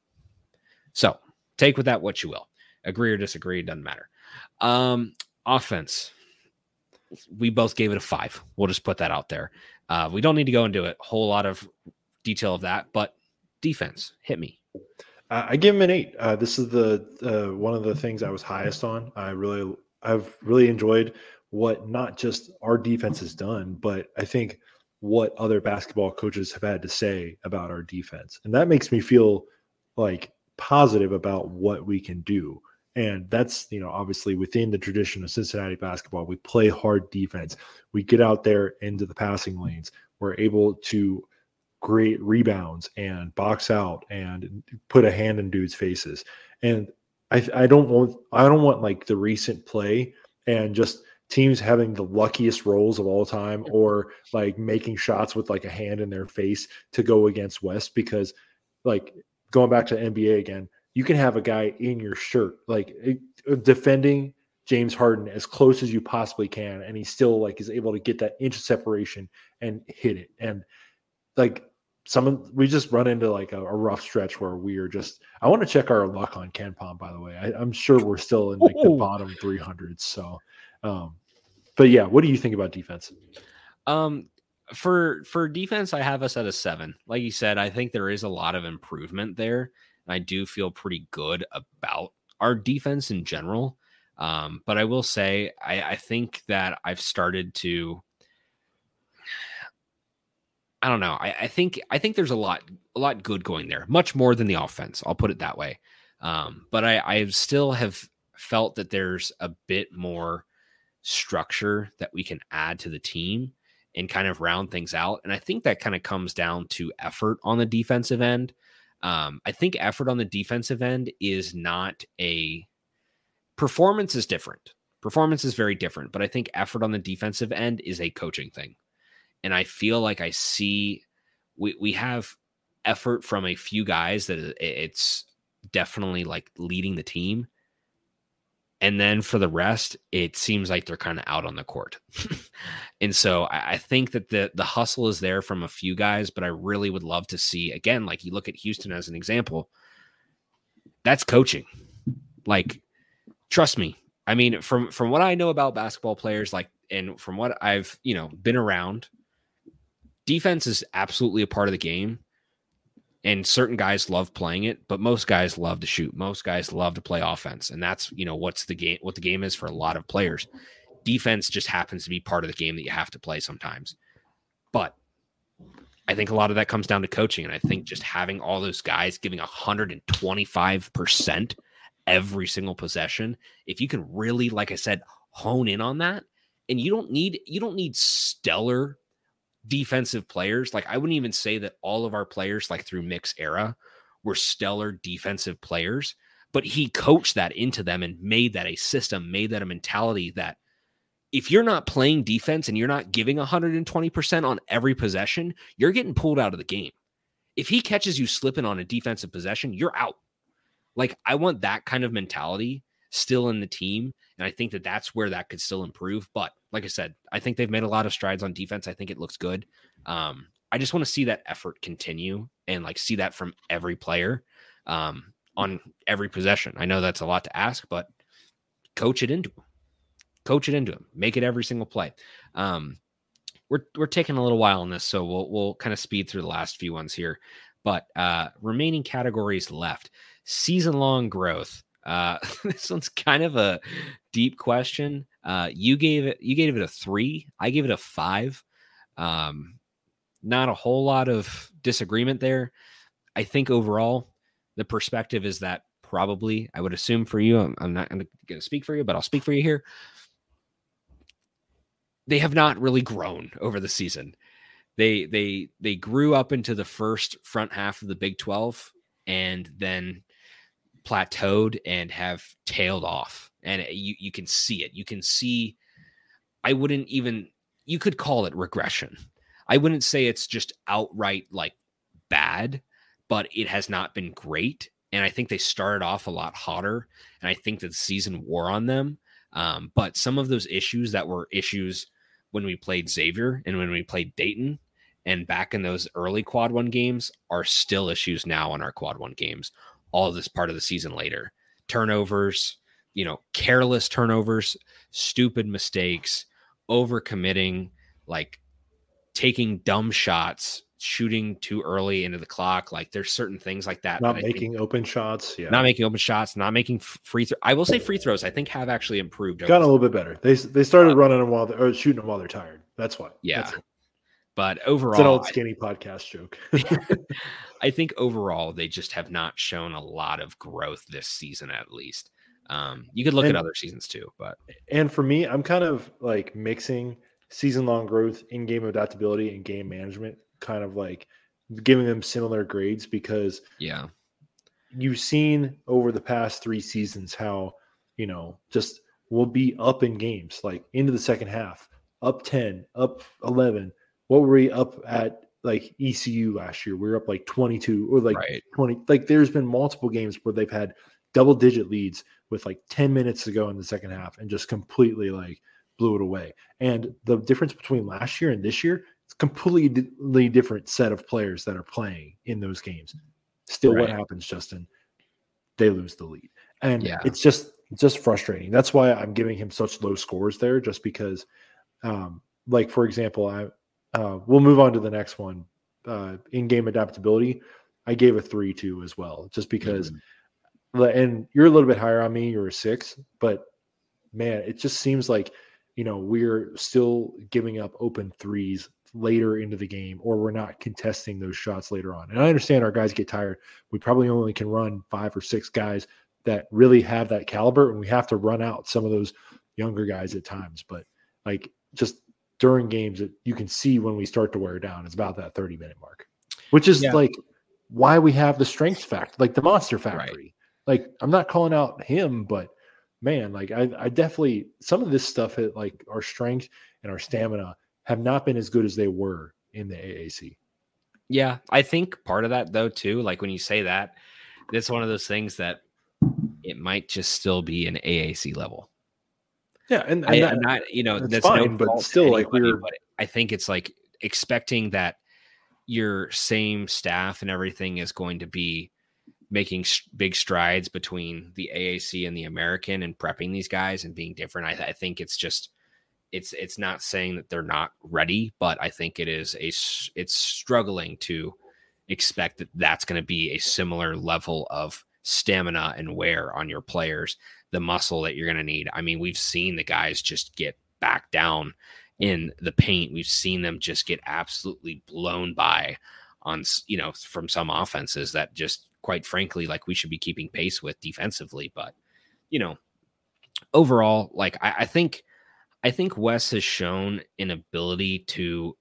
S2: So Take with that what you will. Agree or disagree, doesn't matter. Um, offense. We both gave it a five. We'll just put that out there. Uh, we don't need to go into a whole lot of detail of that, but defense, hit me.
S3: I give him an eight. Uh, this is the uh, one of the things I was highest on. I really, I've really enjoyed what not just our defense has done, but I think what other basketball coaches have had to say about our defense, and that makes me feel like positive about what we can do. And that's, you know, obviously within the tradition of Cincinnati basketball, we play hard defense. We get out there into the passing lanes. We're able to create rebounds and box out and put a hand in dudes' faces. And I, I don't want I don't want like the recent play and just teams having the luckiest rolls of all time or like making shots with like a hand in their face to go against Wes because like going back to NBA again, you can have a guy in your shirt, like eh, defending James Harden as close as you possibly can, and he still like is able to get that inch of separation and hit it. And like some, of we just run into like a, a rough stretch where we are just. I want to check our luck on KenPom, by the way. I, am sure we're still in like the bottom 300s. So, um, but yeah, what do you think about defense?
S2: Um, for for defense, I have us at a seven. Like you said, I think there is a lot of improvement there. And I do feel pretty good about our defense in general. Um, but I will say, I, I think that I've started to. I don't know. I, I, think I think there's a lot a lot good going there, much more than the offense. I'll put it that way. Um, but I, I still have felt that there's a bit more structure that we can add to the team and kind of round things out. And I think that kind of comes down to effort on the defensive end. Um, I think effort on the defensive end is not a performance is different. Performance is very different, but I think effort on the defensive end is a coaching thing. And I feel like I see we we have effort from a few guys that it's definitely like leading the team. And then for the rest, it seems like they're kind of out on the court. and so I, I, think that the the hustle is there from a few guys, but I really would love to see again, like you look at Houston as an example. That's coaching. Like, trust me. I mean, from from what I know about basketball players, like and from what I've, you know, been around, defense is absolutely a part of the game and certain guys love playing it but most guys love to shoot. Most guys love to play offense and that's you know what's the game what the game is for a lot of players. Defense just happens to be part of the game that you have to play sometimes. But i think a lot of that comes down to coaching and i think just having all those guys giving 125% every single possession if you can really like i said hone in on that and you don't need you don't need stellar defensive players. Like I wouldn't even say that all of our players, like through Mick's era, were stellar defensive players, but he coached that into them and made that a system, made that a mentality that if you're not playing defense and you're not giving 120% on every possession, you're getting pulled out of the game. If he catches you slipping on a defensive possession, you're out. Like I want that kind of mentality still in the team. And I think that that's where that could still improve. But like I said, I think they've made a lot of strides on defense. I think it looks good. Um, I just want to see that effort continue and like see that from every player um, on every possession. I know that's a lot to ask, but coach it into them. Coach it into them. Make it every single play. Um, we're we're taking a little while on this, so we'll we'll kind of speed through the last few ones here. But uh, remaining categories left: season long growth. Uh, this one's kind of a deep question. Uh, you gave it you gave it a three. I gave it a five. Um, not a whole lot of disagreement there. I think overall, the perspective is that probably I would assume for you. I'm, I'm not going to speak for you, but I'll speak for you here. They have not really grown over the season. They they they grew up into the first front half of the Big Twelve, and then plateaued and have tailed off and you you can see it. You can see i wouldn't even you could call it regression. I wouldn't say it's just outright like bad but it has not been great and i think they started off a lot hotter and i think that the season wore on them. Um, but some of those issues that were issues when we played xavier and when we played dayton and back in those early quad one games are still issues now on our quad one games all this part of the season later. Turnovers, you know, careless turnovers, stupid mistakes, overcommitting, like taking dumb shots, shooting too early into the clock. Like there's certain things like that.
S3: Not
S2: that
S3: making open shots. Yeah.
S2: Not making open shots, not making free throw. I will say free throws, I think have actually improved.
S3: Got a little bit better. They, they started uh, running them while they're or shooting them while they're tired. That's why.
S2: Yeah.
S3: That's
S2: but overall,
S3: it's an old skinny I, podcast joke.
S2: I think overall they just have not shown a lot of growth this season, at least. Um, you could look and, at other seasons too, but
S3: and for me, I'm kind of like mixing season long growth, in game adaptability, and game management, kind of like giving them similar grades because
S2: yeah,
S3: you've seen over the past three seasons how you know just we'll be up in games like into the second half, up ten, up eleven what were we up at like ECU last year? We were up like 22 or like right. 20. Like there's been multiple games where they've had double digit leads with like 10 minutes to go in the second half and just completely like blew it away. And the difference between last year and this year, it's completely different set of players that are playing in those games. Still, right. what happens, Justin? They lose the lead. And yeah. it's just just frustrating. That's why I'm giving him such low scores there, just because um, like for example, I uh, we'll move on to the next one. Uh, in-game adaptability, I gave a three to as well, just because. Mm-hmm. And you're a little bit higher on me. You're a six, but man, it just seems like you know we're still giving up open threes later into the game or we're not contesting those shots later on. And I understand our guys get tired. We probably only can run five or six guys that really have that caliber and we have to run out some of those younger guys at times, but like just during games that you can see when we start to wear down, it's about that 30 minute mark, which is yeah. like why we have the strength factor, like the monster factory. Right. Like I'm not calling out him, but man, like I, I definitely some of this stuff like our strength and our stamina have not been as good as they were in the AAC.
S2: Yeah, I think part of that though too, like when you say that, it's one of those things that it might just still be an AAC level.
S3: Yeah, and, and
S2: I, am not, you know, that's,
S3: fine, no but still, anybody, like we were.
S2: I think it's like expecting that your same staff and everything is going to be making big strides between the AAC and the American and prepping these guys and being different. I, I, think it's just it's it's not saying that they're not ready, but I think it is a it's struggling to expect that that's going to be a similar level of stamina and wear on your players, the muscle that you're going to need. I mean, we've seen the guys just get back down in the paint. We've seen them just get absolutely blown by on you know from some offenses that just quite frankly, like we should be keeping pace with defensively. But you know, overall, like I, I think I think Wes has shown an ability to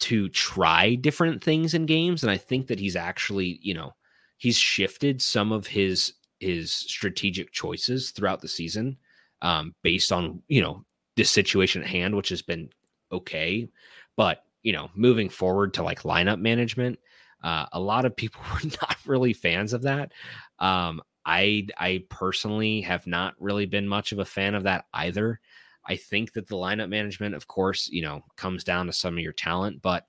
S2: to try different things in games, and I think that he's actually, you know, he's shifted some of his his strategic choices throughout the season um, based on you know the situation at hand, which has been okay. But you know, moving forward to like lineup management, uh, a lot of people were not really fans of that. Um, I I personally have not really been much of a fan of that either. I think that the lineup management, of course, you know, comes down to some of your talent, but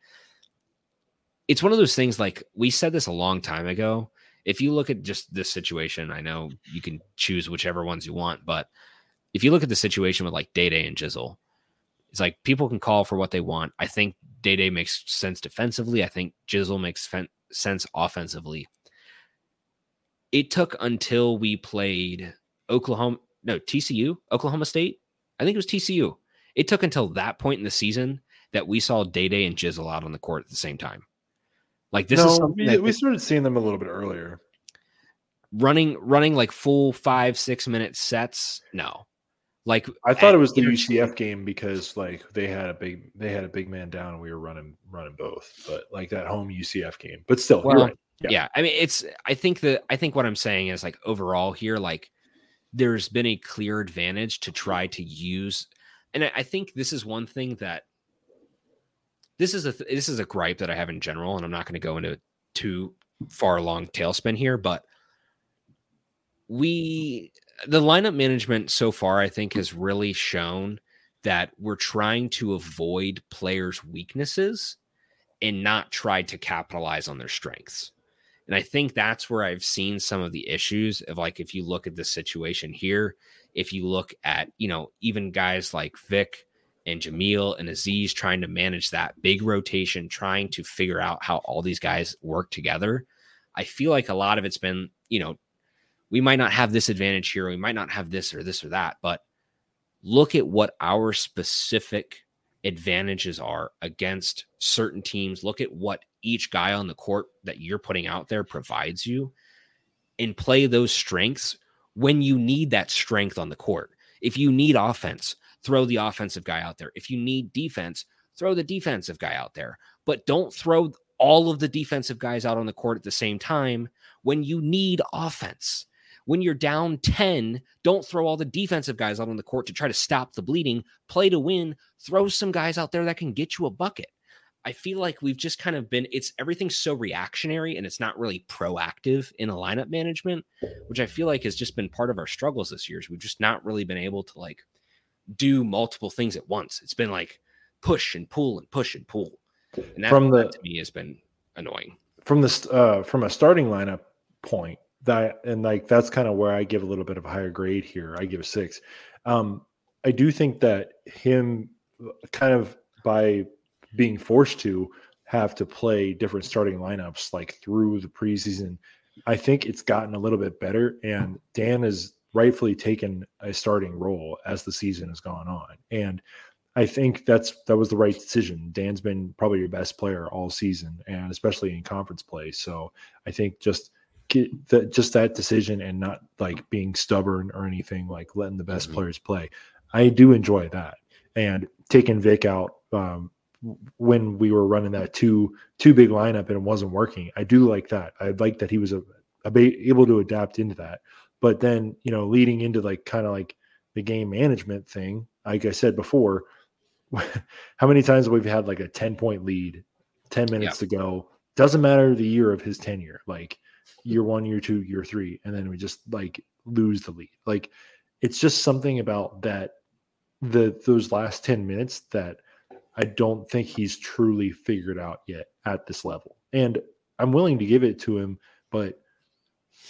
S2: it's one of those things like we said this a long time ago. If you look at just this situation, I know you can choose whichever ones you want, but if you look at the situation with like Day Day and Jizzle, it's like people can call for what they want. I think Day Day makes sense defensively. I think Jizzle makes sense offensively. It took until we played Oklahoma, no, TCU, Oklahoma State. I think it was TCU. It took until that point in the season that we saw Day Day and Jizzle out on the court at the same time. Like this no, is
S3: we, we started seeing them a little bit earlier.
S2: Running, running like full five, six minute sets. No, like
S3: I thought it was the eh, UCF game because like they had a big they had a big man down and we were running running both, but like that home UCF game. But still, well, right.
S2: yeah. yeah. I mean it's I think that I think what I'm saying is like overall here, like there's been a clear advantage to try to use, and I, I think this is one thing that this is a this is a gripe that I have in general, and I'm not going to go into too far long tailspin here, but we the lineup management so far, I think, has really shown that we're trying to avoid players' weaknesses and not try to capitalize on their strengths. And I think that's where I've seen some of the issues of like, if you look at the situation here, if you look at, you know, even guys like Vic and Jamille and Aziz trying to manage that big rotation, trying to figure out how all these guys work together. I feel like a lot of it's been, you know, we might not have this advantage here, we might not have this or this or that, but look at what our specific advantages are against certain teams. Look at what each guy on the court that you're putting out there provides you and play those strengths when you need that strength on the court. If you need offense, throw the offensive guy out there. If you need defense, throw the defensive guy out there. But don't throw all of the defensive guys out on the court at the same time when you need offense when you're down 10, don't throw all the defensive guys out on the court to try to stop the bleeding. Play to win. Throw some guys out there that can get you a bucket. I feel like we've just kind of been, it's everything's so reactionary and it's not really proactive in a lineup management, which I feel like has just been part of our struggles this year. Is we've just not really been able to like do multiple things at once. It's been like push and pull and push and pull. And that, from the, that to me has been annoying.
S3: From this, uh, from a starting lineup point, that and like that's kind of where I give a little bit of a higher grade here. I give a six. Um, I do think that him kind of by being forced to have to play different starting lineups like through the preseason, I think it's gotten a little bit better. And Dan is rightfully taken a starting role as the season has gone on. And I think that's that was the right decision. Dan's been probably your best player all season, and especially in conference play. So I think just just that decision and not like being stubborn or anything, like letting the best mm-hmm. players play. I do enjoy that, and taking Vic out um, when we were running that two two big lineup and it wasn't working. I do like that. I like that he was a, a able to adapt into that. But then you know, leading into like kind of like the game management thing, like I said before, how many times we've had like a 10 point lead, 10 minutes yeah. to go. Doesn't matter the year of his tenure, like year one, year two, year three, and then we just like lose the lead. Like it's just something about that the those last 10 minutes that I don't think he's truly figured out yet at this level. And I'm willing to give it to him, but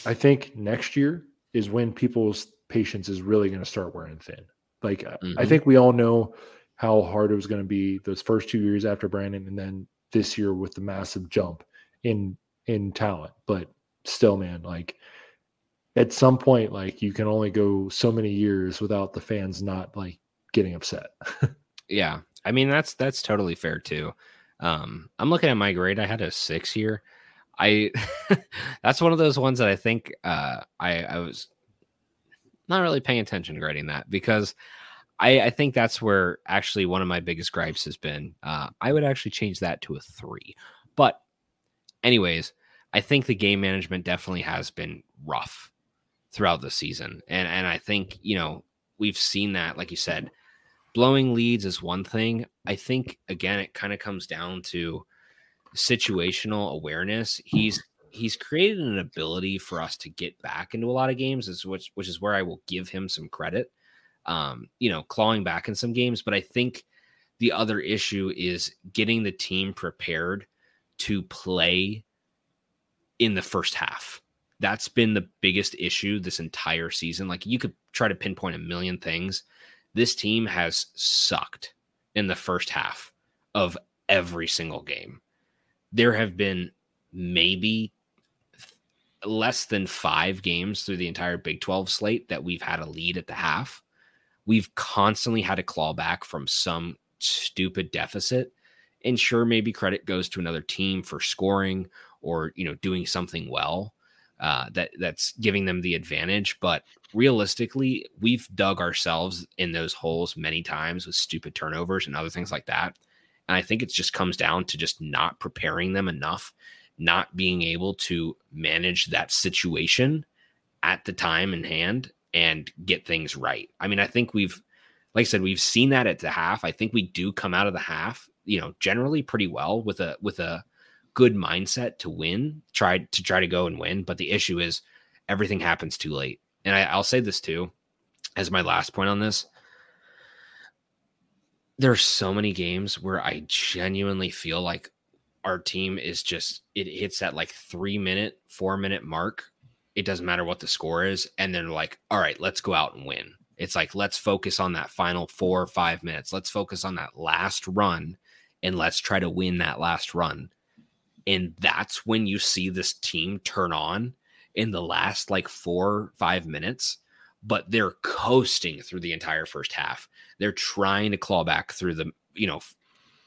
S3: I think next year is when people's patience is really going to start wearing thin. Like mm-hmm. I think we all know how hard it was going to be those first two years after Brannen, and then this year with the massive jump in in talent. But still, man, like at some point, like you can only go so many years without the fans not like getting upset.
S2: yeah, I mean that's that's totally fair too. Um, I'm looking at my grade. I had a six here. I that's one of those ones that I think uh, I I was not really paying attention to grading that because I, I think that's where actually one of my biggest gripes has been. Uh, I would actually change that to a three. But, anyways, I think the game management definitely has been rough throughout the season. And and I think, you know, we've seen that, like you said, blowing leads is one thing. I think again, it kind of comes down to situational awareness. He's he's created an ability for us to get back into a lot of games, which which is where I will give him some credit um, you know, clawing back in some games. But I think the other issue is getting the team prepared to play in the first half. That's been the biggest issue this entire season. Like you could try to pinpoint a million things. This team has sucked in the first half of every single game. There have been maybe less than five games through the entire Big 12 slate that we've had a lead at the half we've constantly had to claw back from some stupid deficit. And sure, maybe credit goes to another team for scoring or you know doing something well uh, that that's giving them the advantage. But realistically, we've dug ourselves in those holes many times with stupid turnovers and other things like that. And I think it just comes down to just not preparing them enough, not being able to manage that situation at the time in hand and get things right. I mean, I think we've, like I said, we've seen that at the half. I think we do come out of the half, you know, generally pretty well with a with a good mindset to win, try to try to go and win. But the issue is everything happens too late. And I, I'll say this too, as my last point on this. There are so many games where I genuinely feel like our team is just it hits that like three minute, four minute mark it doesn't matter what the score is. And then like, all right, let's go out and win. It's like, let's focus on that final four or five minutes. Let's focus on that last run and let's try to win that last run. And that's when you see this team turn on in the last like four, five minutes, but they're coasting through the entire first half. They're trying to claw back through the, you know,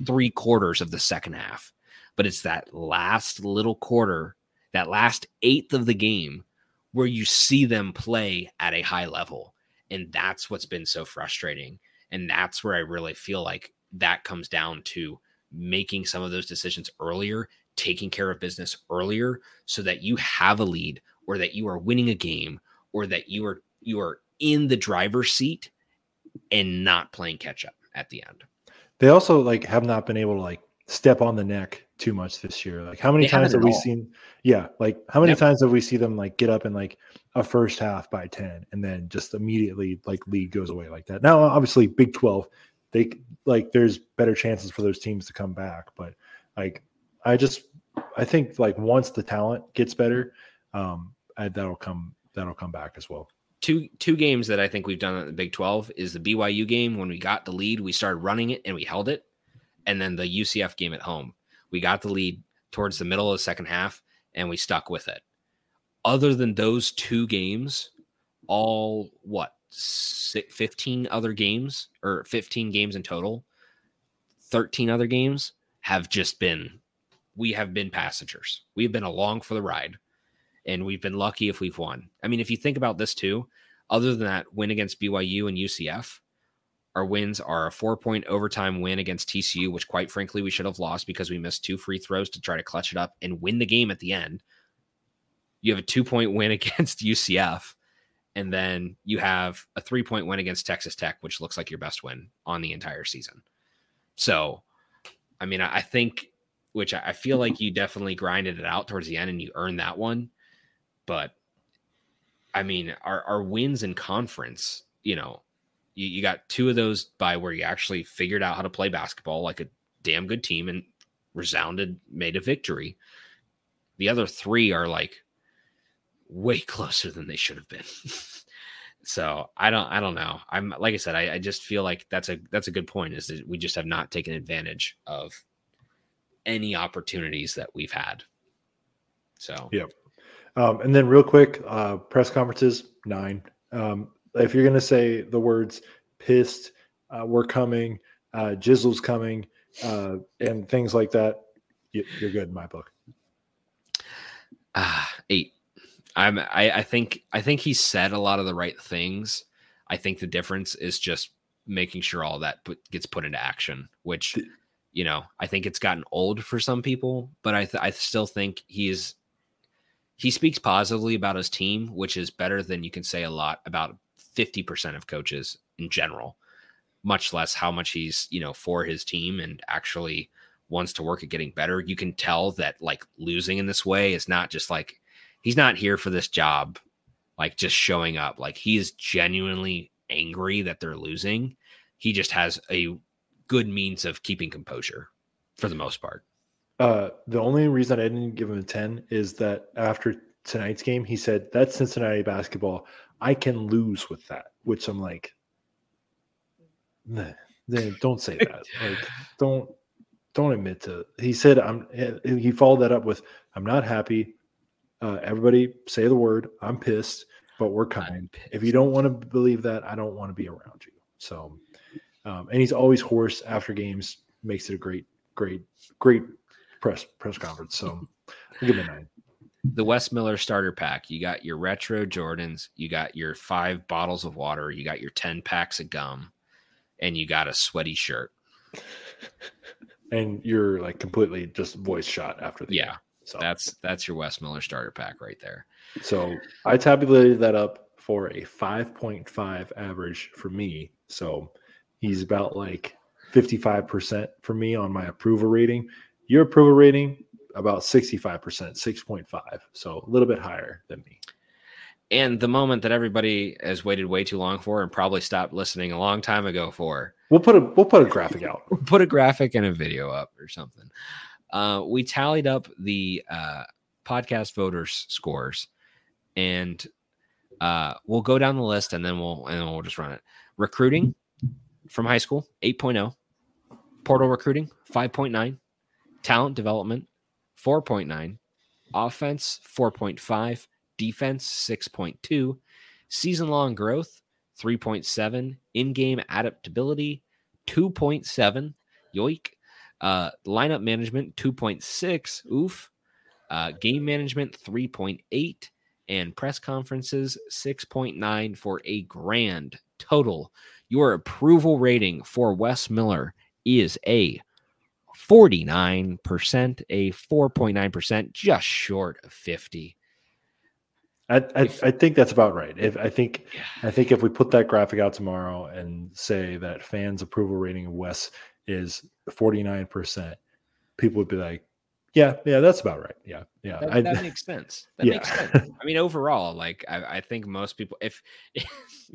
S2: three quarters of the second half. But it's that last little quarter, that last eighth of the game where you see them play at a high level. And that's what's been so frustrating. And that's where I really feel like that comes down to making some of those decisions earlier, taking care of business earlier so that you have a lead or that you are winning a game or that you are you are in the driver's seat and not playing catch up at the end.
S3: They also like have not been able to like step on the neck too much this year. Like how many they times have we all. seen yeah, like how many yep. times have we see them like get up in like a first half by 10 and then just immediately like lead goes away like that. Now obviously Big 12 they like there's better chances for those teams to come back, but like I just I think like once the talent gets better, um I, that'll come that'll come back as well
S2: two two games that I think we've done in the Big 12 is the BYU game when we got the lead, we started running it and we held it and then the UCF game at home. We got the lead towards the middle of the second half and we stuck with it. Other than those two games, all what six, 15 other games or 15 games in total, 13 other games have just been we have been passengers. We've been along for the ride and we've been lucky if we've won. I mean, if you think about this too, other than that win against BYU and UCF, our wins are a four point overtime win against TCU, which quite frankly we should have lost because we missed two free throws to try to clutch it up and win the game at the end. You have a two point win against UCF, and then you have a three point win against Texas Tech, which looks like your best win on the entire season. So, I mean, I think, which I feel like you definitely grinded it out towards the end and you earned that one. But I mean, our, our wins in conference, you know, you, you got two of those by where you actually figured out how to play basketball like a damn good team and resounded, made a victory. The other three are like way closer than they should have been. so I don't I don't know. I'm like I said, I, I, just feel like that's a that's a good point, is that we just have not taken advantage of any opportunities that we've had. So
S3: yep. Um, and then real quick, uh, press conferences, nine. Um, if you're gonna say the words pissed, uh, we're coming, uh, Jizzle's coming, uh, and things like that, you, are good in my book.
S2: Ah, eight. I'm. I, I think. I think he said a lot of the right things. I think the difference is just making sure all that put, gets put into action. Which, you know, I think it's gotten old for some people, but I th- I still think he's he speaks positively about his team, which is better than you can say a lot about 50% of coaches in general, much less how much he's, you know, for his team and actually wants to work at getting better. You can tell that like losing in this way is not just like he's not here for this job, like just showing up. Like he is genuinely angry that they're losing. He just has a good means of keeping composure for the most part.
S3: Uh, the only reason I didn't give him a 10 is that after tonight's game, he said, That's Cincinnati basketball. I can lose with that, which I'm like, nah, don't say that. like, don't don't admit to. He said, "I'm." He followed that up with, "I'm not happy. Uh, everybody say the word. I'm pissed, but we're coming. If you don't want to believe that, I don't want to be around you." So, um, and he's always hoarse after games. Makes it a great, great, great press press conference. So, I'll give him a nine
S2: the Wes Miller starter pack. You got your retro Jordans, you got your five bottles of water, you got your 10 packs of gum, and you got a sweaty shirt.
S3: And you're like completely just voice shot after the
S2: Yeah. Game. So that's that's your Wes Miller starter pack right there.
S3: So I tabulated that up for a 5.5 average for me. So he's about like 55% for me on my approval rating. Your approval rating about 65%, 6.5. So a little bit higher than me.
S2: And the moment that everybody has waited way too long for and probably stopped listening a long time ago for.
S3: We'll put a we'll put a graphic out.
S2: We'll put a graphic and a video up or something. Uh, we tallied up the uh, podcast voters scores and uh, we'll go down the list and then we'll and then we'll just run it. Recruiting from high school 8.0, portal recruiting 5.9, talent development 4.9, offense 4.5, defense 6.2, season long growth 3.7, in game adaptability 2.7, yoik, uh, lineup management 2.6, oof, uh, game management 3.8, and press conferences 6.9 for a grand total. Your approval rating for Wes Miller is a 49%, a 4.9%, just short of 50.
S3: I, I, I, think that's about right. If I think yeah. I think if we put that graphic out tomorrow and say that fans' approval rating of Wes is 49%, people would be like, yeah, yeah, that's about right. Yeah, yeah,
S2: that, I, that makes sense. That yeah. makes sense. I mean, overall, like I, I think most people, if, if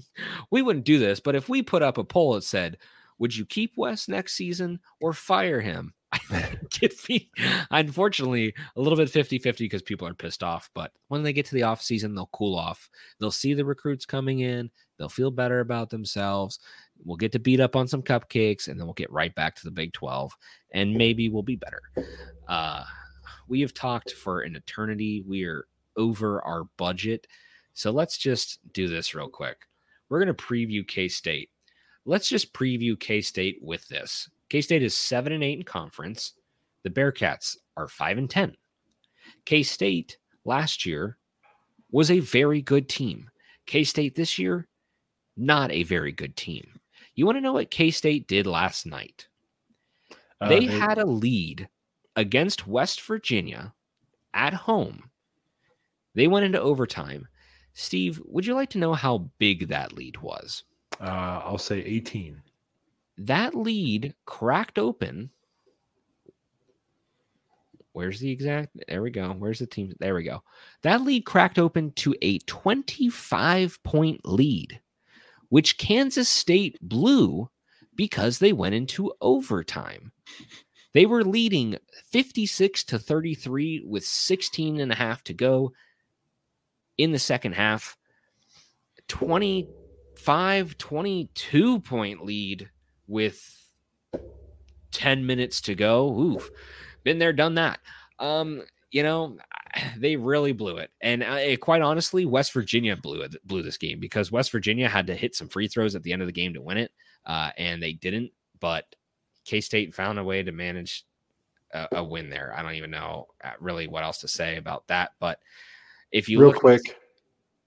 S2: we wouldn't do this, but if we put up a poll that said, "Would you keep Wes next season or fire him?" Be unfortunately a little bit 50 50 because people are pissed off. But when they get to the off season, they'll cool off. They'll see the recruits coming in, they'll feel better about themselves. We'll get to beat up on some cupcakes and then we'll get right back to the Big 12 and maybe we'll be better. Uh, we have talked for an eternity. We are over our budget. So let's just do this real quick. We're going to preview K State. Let's just preview K State with this. K State is seven and eight in conference. The Bearcats are five and 10. K State last year was a very good team. K State this year, not a very good team. You want to know what K State did last night?
S3: Uh,
S2: they had a lead against West Virginia at home. They went into overtime. Steve, would you like to know how big that lead was?
S3: Uh, I'll say 18.
S2: That lead cracked open. Where's the exact? There we go. Where's the team? There we go. That lead cracked open to a 25 point lead, which Kansas State blew because they went into overtime. They were leading 56 to 33 with 16 and a half to go in the second half. 25, 22 point lead with 10 minutes to go. Oof. Been there, done that. Um, you know, they really blew it. And uh, quite honestly, West Virginia blew it, blew this game because West Virginia had to hit some free throws at the end of the game to win it. Uh, and they didn't, but K State found a way to manage a, a, win there. I don't even know uh, really what else to say about that. But if you
S3: real
S2: look
S3: quick,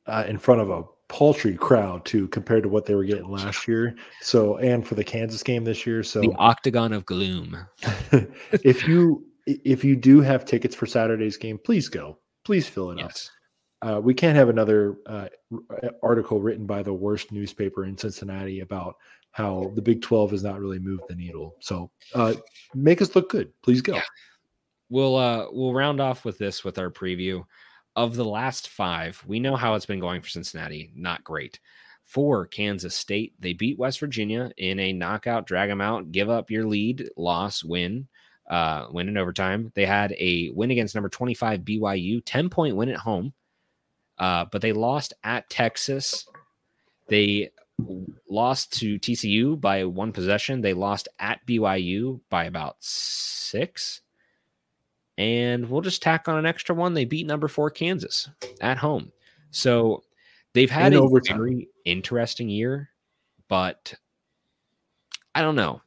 S3: uh, in front of a paltry crowd too, compared to what they were getting last year. So, and for the Kansas game this year. So,
S2: the octagon of gloom.
S3: if you if you do have tickets for Saturday's game, please go. Please fill it
S2: yes.
S3: up. Uh, we can't have another uh, article written by the worst newspaper in Cincinnati about how the Big 12 has not really moved the needle. So uh, make us look good. Please go.
S2: Yeah. We'll uh, we'll round off with this with our preview of the last five. We know how it's been going for Cincinnati. Not great. For Kansas State, they beat West Virginia in a knockout, drag them out, give up your lead, loss, win uh, win in overtime. They had a win against number 25 BYU, 10 point win at home, uh, but they lost at Texas. They lost to TCU by one possession. They lost at BYU by about six. And we'll just tack on an extra one. They beat number four Kansas at home. So they've had
S3: In
S2: a
S3: overtime.
S2: very interesting year, but I don't know.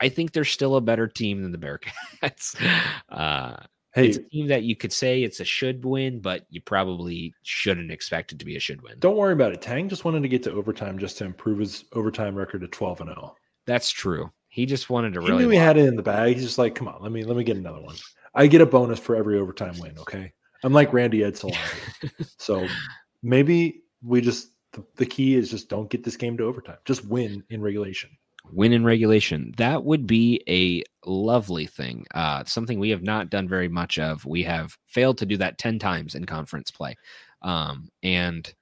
S2: I think they're still a better team than the Bearcats. Uh,
S3: Hey,
S2: it's a team that you could say it's a should win, but you probably shouldn't expect it to be a should win.
S3: don't worry about it. Tang just wanted to get to overtime just to improve his overtime record to 12 and 0.
S2: That's true. He just wanted to
S3: He
S2: really.
S3: knew he had it in the bag. He's just like, come on, let me let me get another one. I get a bonus for every overtime win. Okay, I'm like Randy Edsall. so maybe we just the, the key is just don't get this game to overtime. Just win in regulation.
S2: win in regulation. That would be a lovely thing. Uh, something we have not done very much of. We have failed to do that 10 times in conference play. Um, and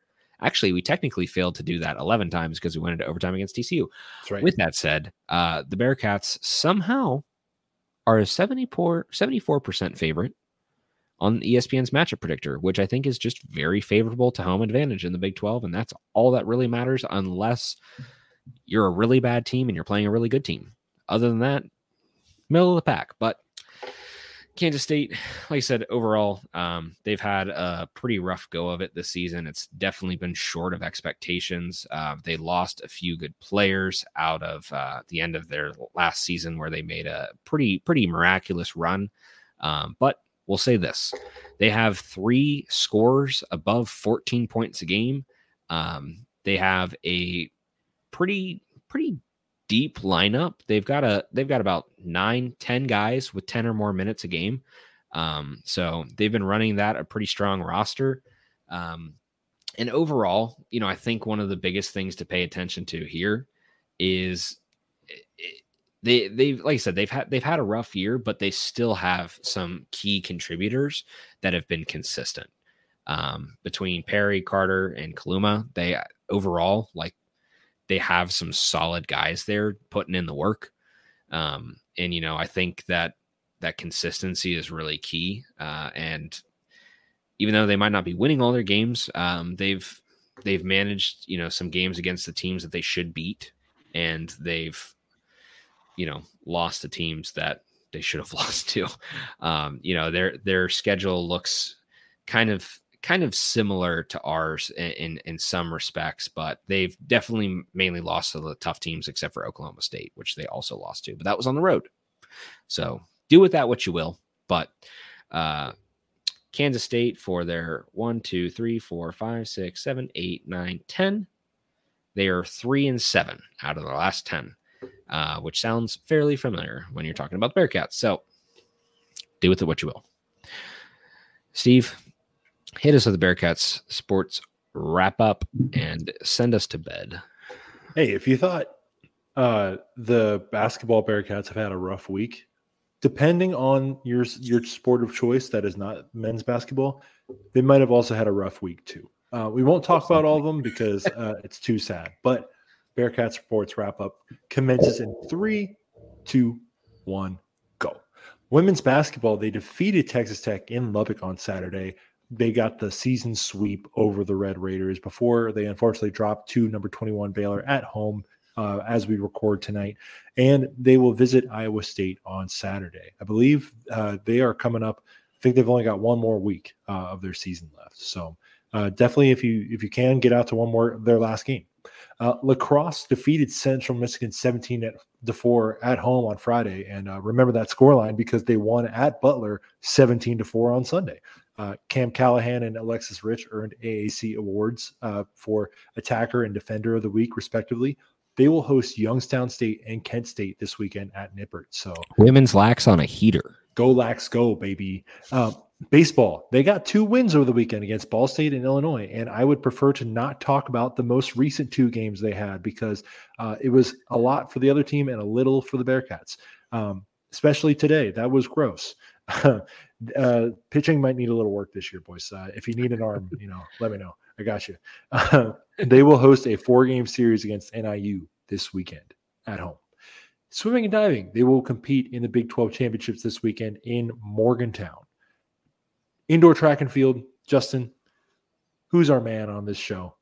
S2: actually, we technically failed to do that 11 times because we went into overtime against TCU.
S3: That's right.
S2: With that said, uh, the Bearcats somehow are a 74, 74% favorite on ESPN's matchup predictor, which I think is just very favorable to home advantage in the Big 12. And that's all that really matters unless you're a really bad team and you're playing a really good team. Other than that, middle of the pack. But Kansas State, like I said, overall, um, they've had a pretty rough go of it this season. It's definitely been short of expectations. Uh, they lost a few good players out of uh, the end of their last season, where they made a pretty pretty miraculous run. Um, but we'll say this: they have three scores above 14 points a game. Um, they have a pretty pretty deep lineup. They've got a they've got about nine, ten guys with 10 or more minutes a game. Um, so they've been running that a pretty strong roster. Um, and overall, you know, I think one of the biggest things to pay attention to here is they they've like I said they've had they've had a rough year, but they still have some key contributors that have been consistent. Um, between Perry, Carter, and Kaluma, they overall like they have some solid guys there putting in the work. Um, and you know, I think that that consistency is really key. Uh, and even though they might not be winning all their games, um, they've they've managed you know some games against the teams that they should beat, and they've you know lost to teams that they should have lost to. Um, you know, their their schedule looks kind of kind of similar to ours in, in, in some respects, but they've definitely mainly lost to the tough teams, except for Oklahoma State, which they also lost to, but that was on the road. So do with that what you will. But uh, Kansas State for their one, two, three, four, five, six, seven, eight, nine, ten. They are three and seven out of the last ten, uh, which sounds fairly familiar when you're talking about the Bearcats. So do with it what you will. Steve, hit us with the Bearcats sports wrap up and send us to bed.
S3: Hey, if you thought uh, the basketball Bearcats have had a rough week, depending on your your sport of choice that is not men's basketball, they might have also had a rough week too. Uh, we won't talk about all of them because uh, it's too sad. But Bearcats sports wrap up commences in three, two, one, go. Women's basketball, they defeated Texas Tech in Lubbock on Saturday they got the season sweep over the Red Raiders before they unfortunately dropped to number 21 Baylor at home uh, as we record tonight. And they will visit Iowa State on Saturday. I believe uh, they are coming up. I think they've only got one more week uh, of their season left. So uh, definitely, if you if you can get out to one more their last game. Uh, Lacrosse defeated Central Michigan 17 at to 4 at home on Friday. And uh, remember that scoreline because they won at Butler 17 to 4 on Sunday. Uh, Cam Callahan and Alexis Rich earned AAC awards uh, for attacker and defender of the week, respectively. They will host Youngstown State and Kent State this weekend at Nippert. So
S2: women's lax on a heater.
S3: Go lax, go baby. Uh, baseball. They got two wins over the weekend against Ball State and Illinois, and I would prefer to not talk about the most recent two games they had because uh, it was a lot for the other team and a little for the Bearcats. Um, especially today, that was gross. uh, pitching might need a little work this year, boys. Uh, if you need an arm, you know, let me know. I got you. They will host a four-game series against NIU this weekend at home. Swimming and diving, they will compete in the Big 12 championships this weekend in Morgantown. Indoor track and field, Justin, who's our man on this show?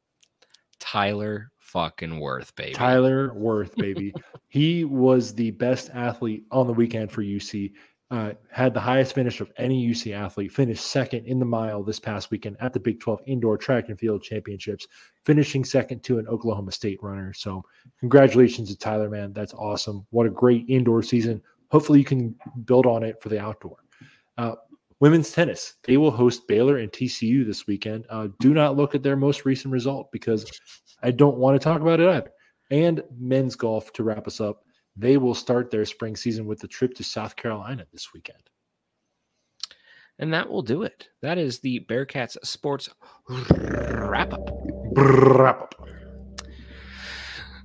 S2: Tyler fucking Worth, baby.
S3: Tyler Worth, baby. he was the best athlete on the weekend for UC uh, had the highest finish of any UC athlete, finished second in the mile this past weekend at the Big 12 Indoor Track and Field Championships, finishing second to an Oklahoma State runner. So, congratulations to Tyler, man. That's awesome. What a great indoor season. Hopefully, you can build on it for the outdoor. Uh, women's tennis, they will host Baylor and TCU this weekend. Uh, do not look at their most recent result because I don't want to talk about it either. And men's golf to wrap us up. They will start their spring season with a trip to South Carolina this weekend.
S2: And that will do it. That is the Bearcats sports wrap up.
S3: Wrap up.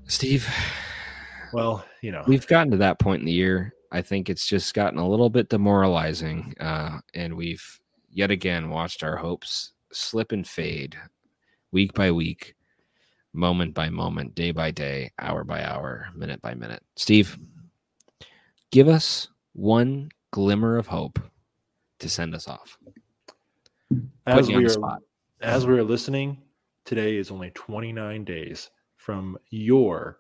S2: Steve.
S3: Well, you know,
S2: we've gotten to that point in the year. I think it's just gotten a little bit demoralizing. Uh, and we've yet again watched our hopes slip and fade week by week moment by moment, day by day, hour by hour, minute by minute. Steve, give us one glimmer of hope to send us off.
S3: As we are as we are listening, today is only 29 days from your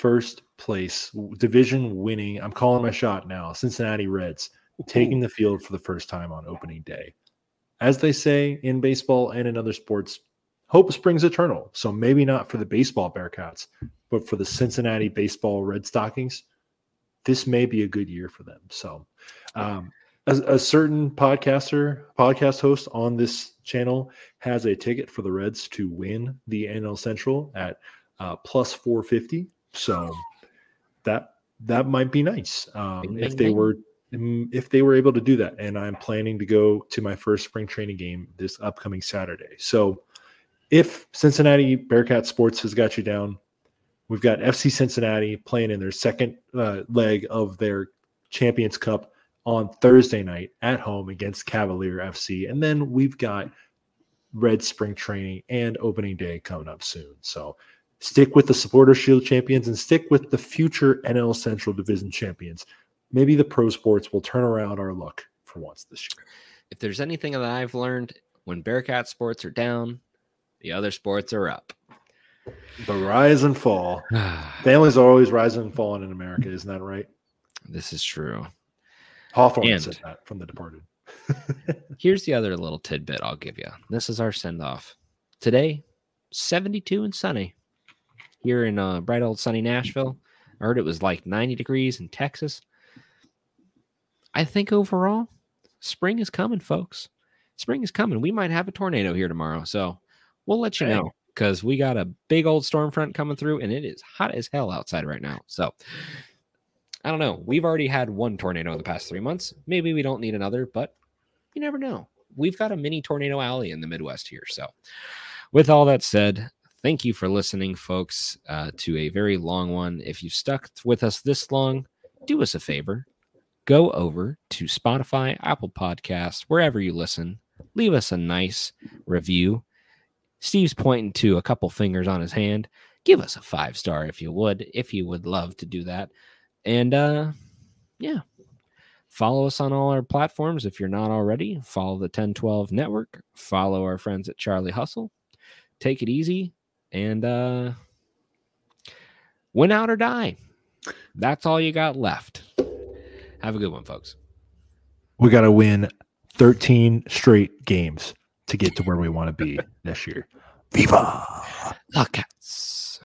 S3: first place division winning. I'm calling my shot now. Cincinnati Reds taking the field for the first time on opening day. As they say in baseball and in other sports, hope springs eternal. So maybe not for the baseball Bearcats, but for the Cincinnati baseball Red Stockings, this may be a good year for them. So, um, a, a, certain podcaster, podcast host on this channel has a ticket for the Reds to win the NL Central at uh, plus 450. So that that might be nice um, if they were mm, if they were able to do that. And I'm planning to go to my first spring training game this upcoming Saturday. So if Cincinnati Bearcat Sports has got you down, we've got FC Cincinnati playing in their second uh, leg of their Champions Cup on Thursday night at home against Cavalier FC. And then we've got Red Spring Training and opening day coming up soon. So stick with the Supporter Shield champions and stick with the future NL Central Division champions. Maybe the pro sports will turn around our luck for once this year.
S2: If there's anything that I've learned when Bearcat sports are down, the other sports are up.
S3: The rise and fall. Families are always rising and falling in America, isn't that right?
S2: This is true.
S3: Hawthorne and, said that from The Departed.
S2: Here's the other little tidbit I'll give you. This is our send off. Today, 72 and sunny here in uh, bright old sunny Nashville. I heard it was like 90 degrees in Texas. I think overall, spring is coming, folks. Spring is coming. We might have a tornado here tomorrow. So we'll let you
S3: Hey.
S2: know because we got a big old storm front coming through and it is hot as hell outside right now. So I don't know. We've already had one tornado in the past three months. Maybe we don't need another, but you never know. We've got a mini tornado alley in the Midwest here. So, with all that said, thank you for listening, folks, uh, to a very long one. If you've stuck with us this long, do us a favor go over to Spotify, Apple Podcasts, wherever you listen, leave us a nice review. Steve's pointing to a couple fingers on his hand. Give us a five star if you would, if you would love to do that. And uh yeah. Follow us on all our platforms if you're not already. Follow the 1012 network. Follow our friends at Charlie Hustle. Take it easy and uh win out or die. That's all you got left. Have a good one, folks.
S3: We got to win 13 straight games to get to where we want to be this year. Viva!
S2: Lockouts.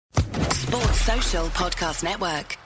S1: Sports Social Podcast Network.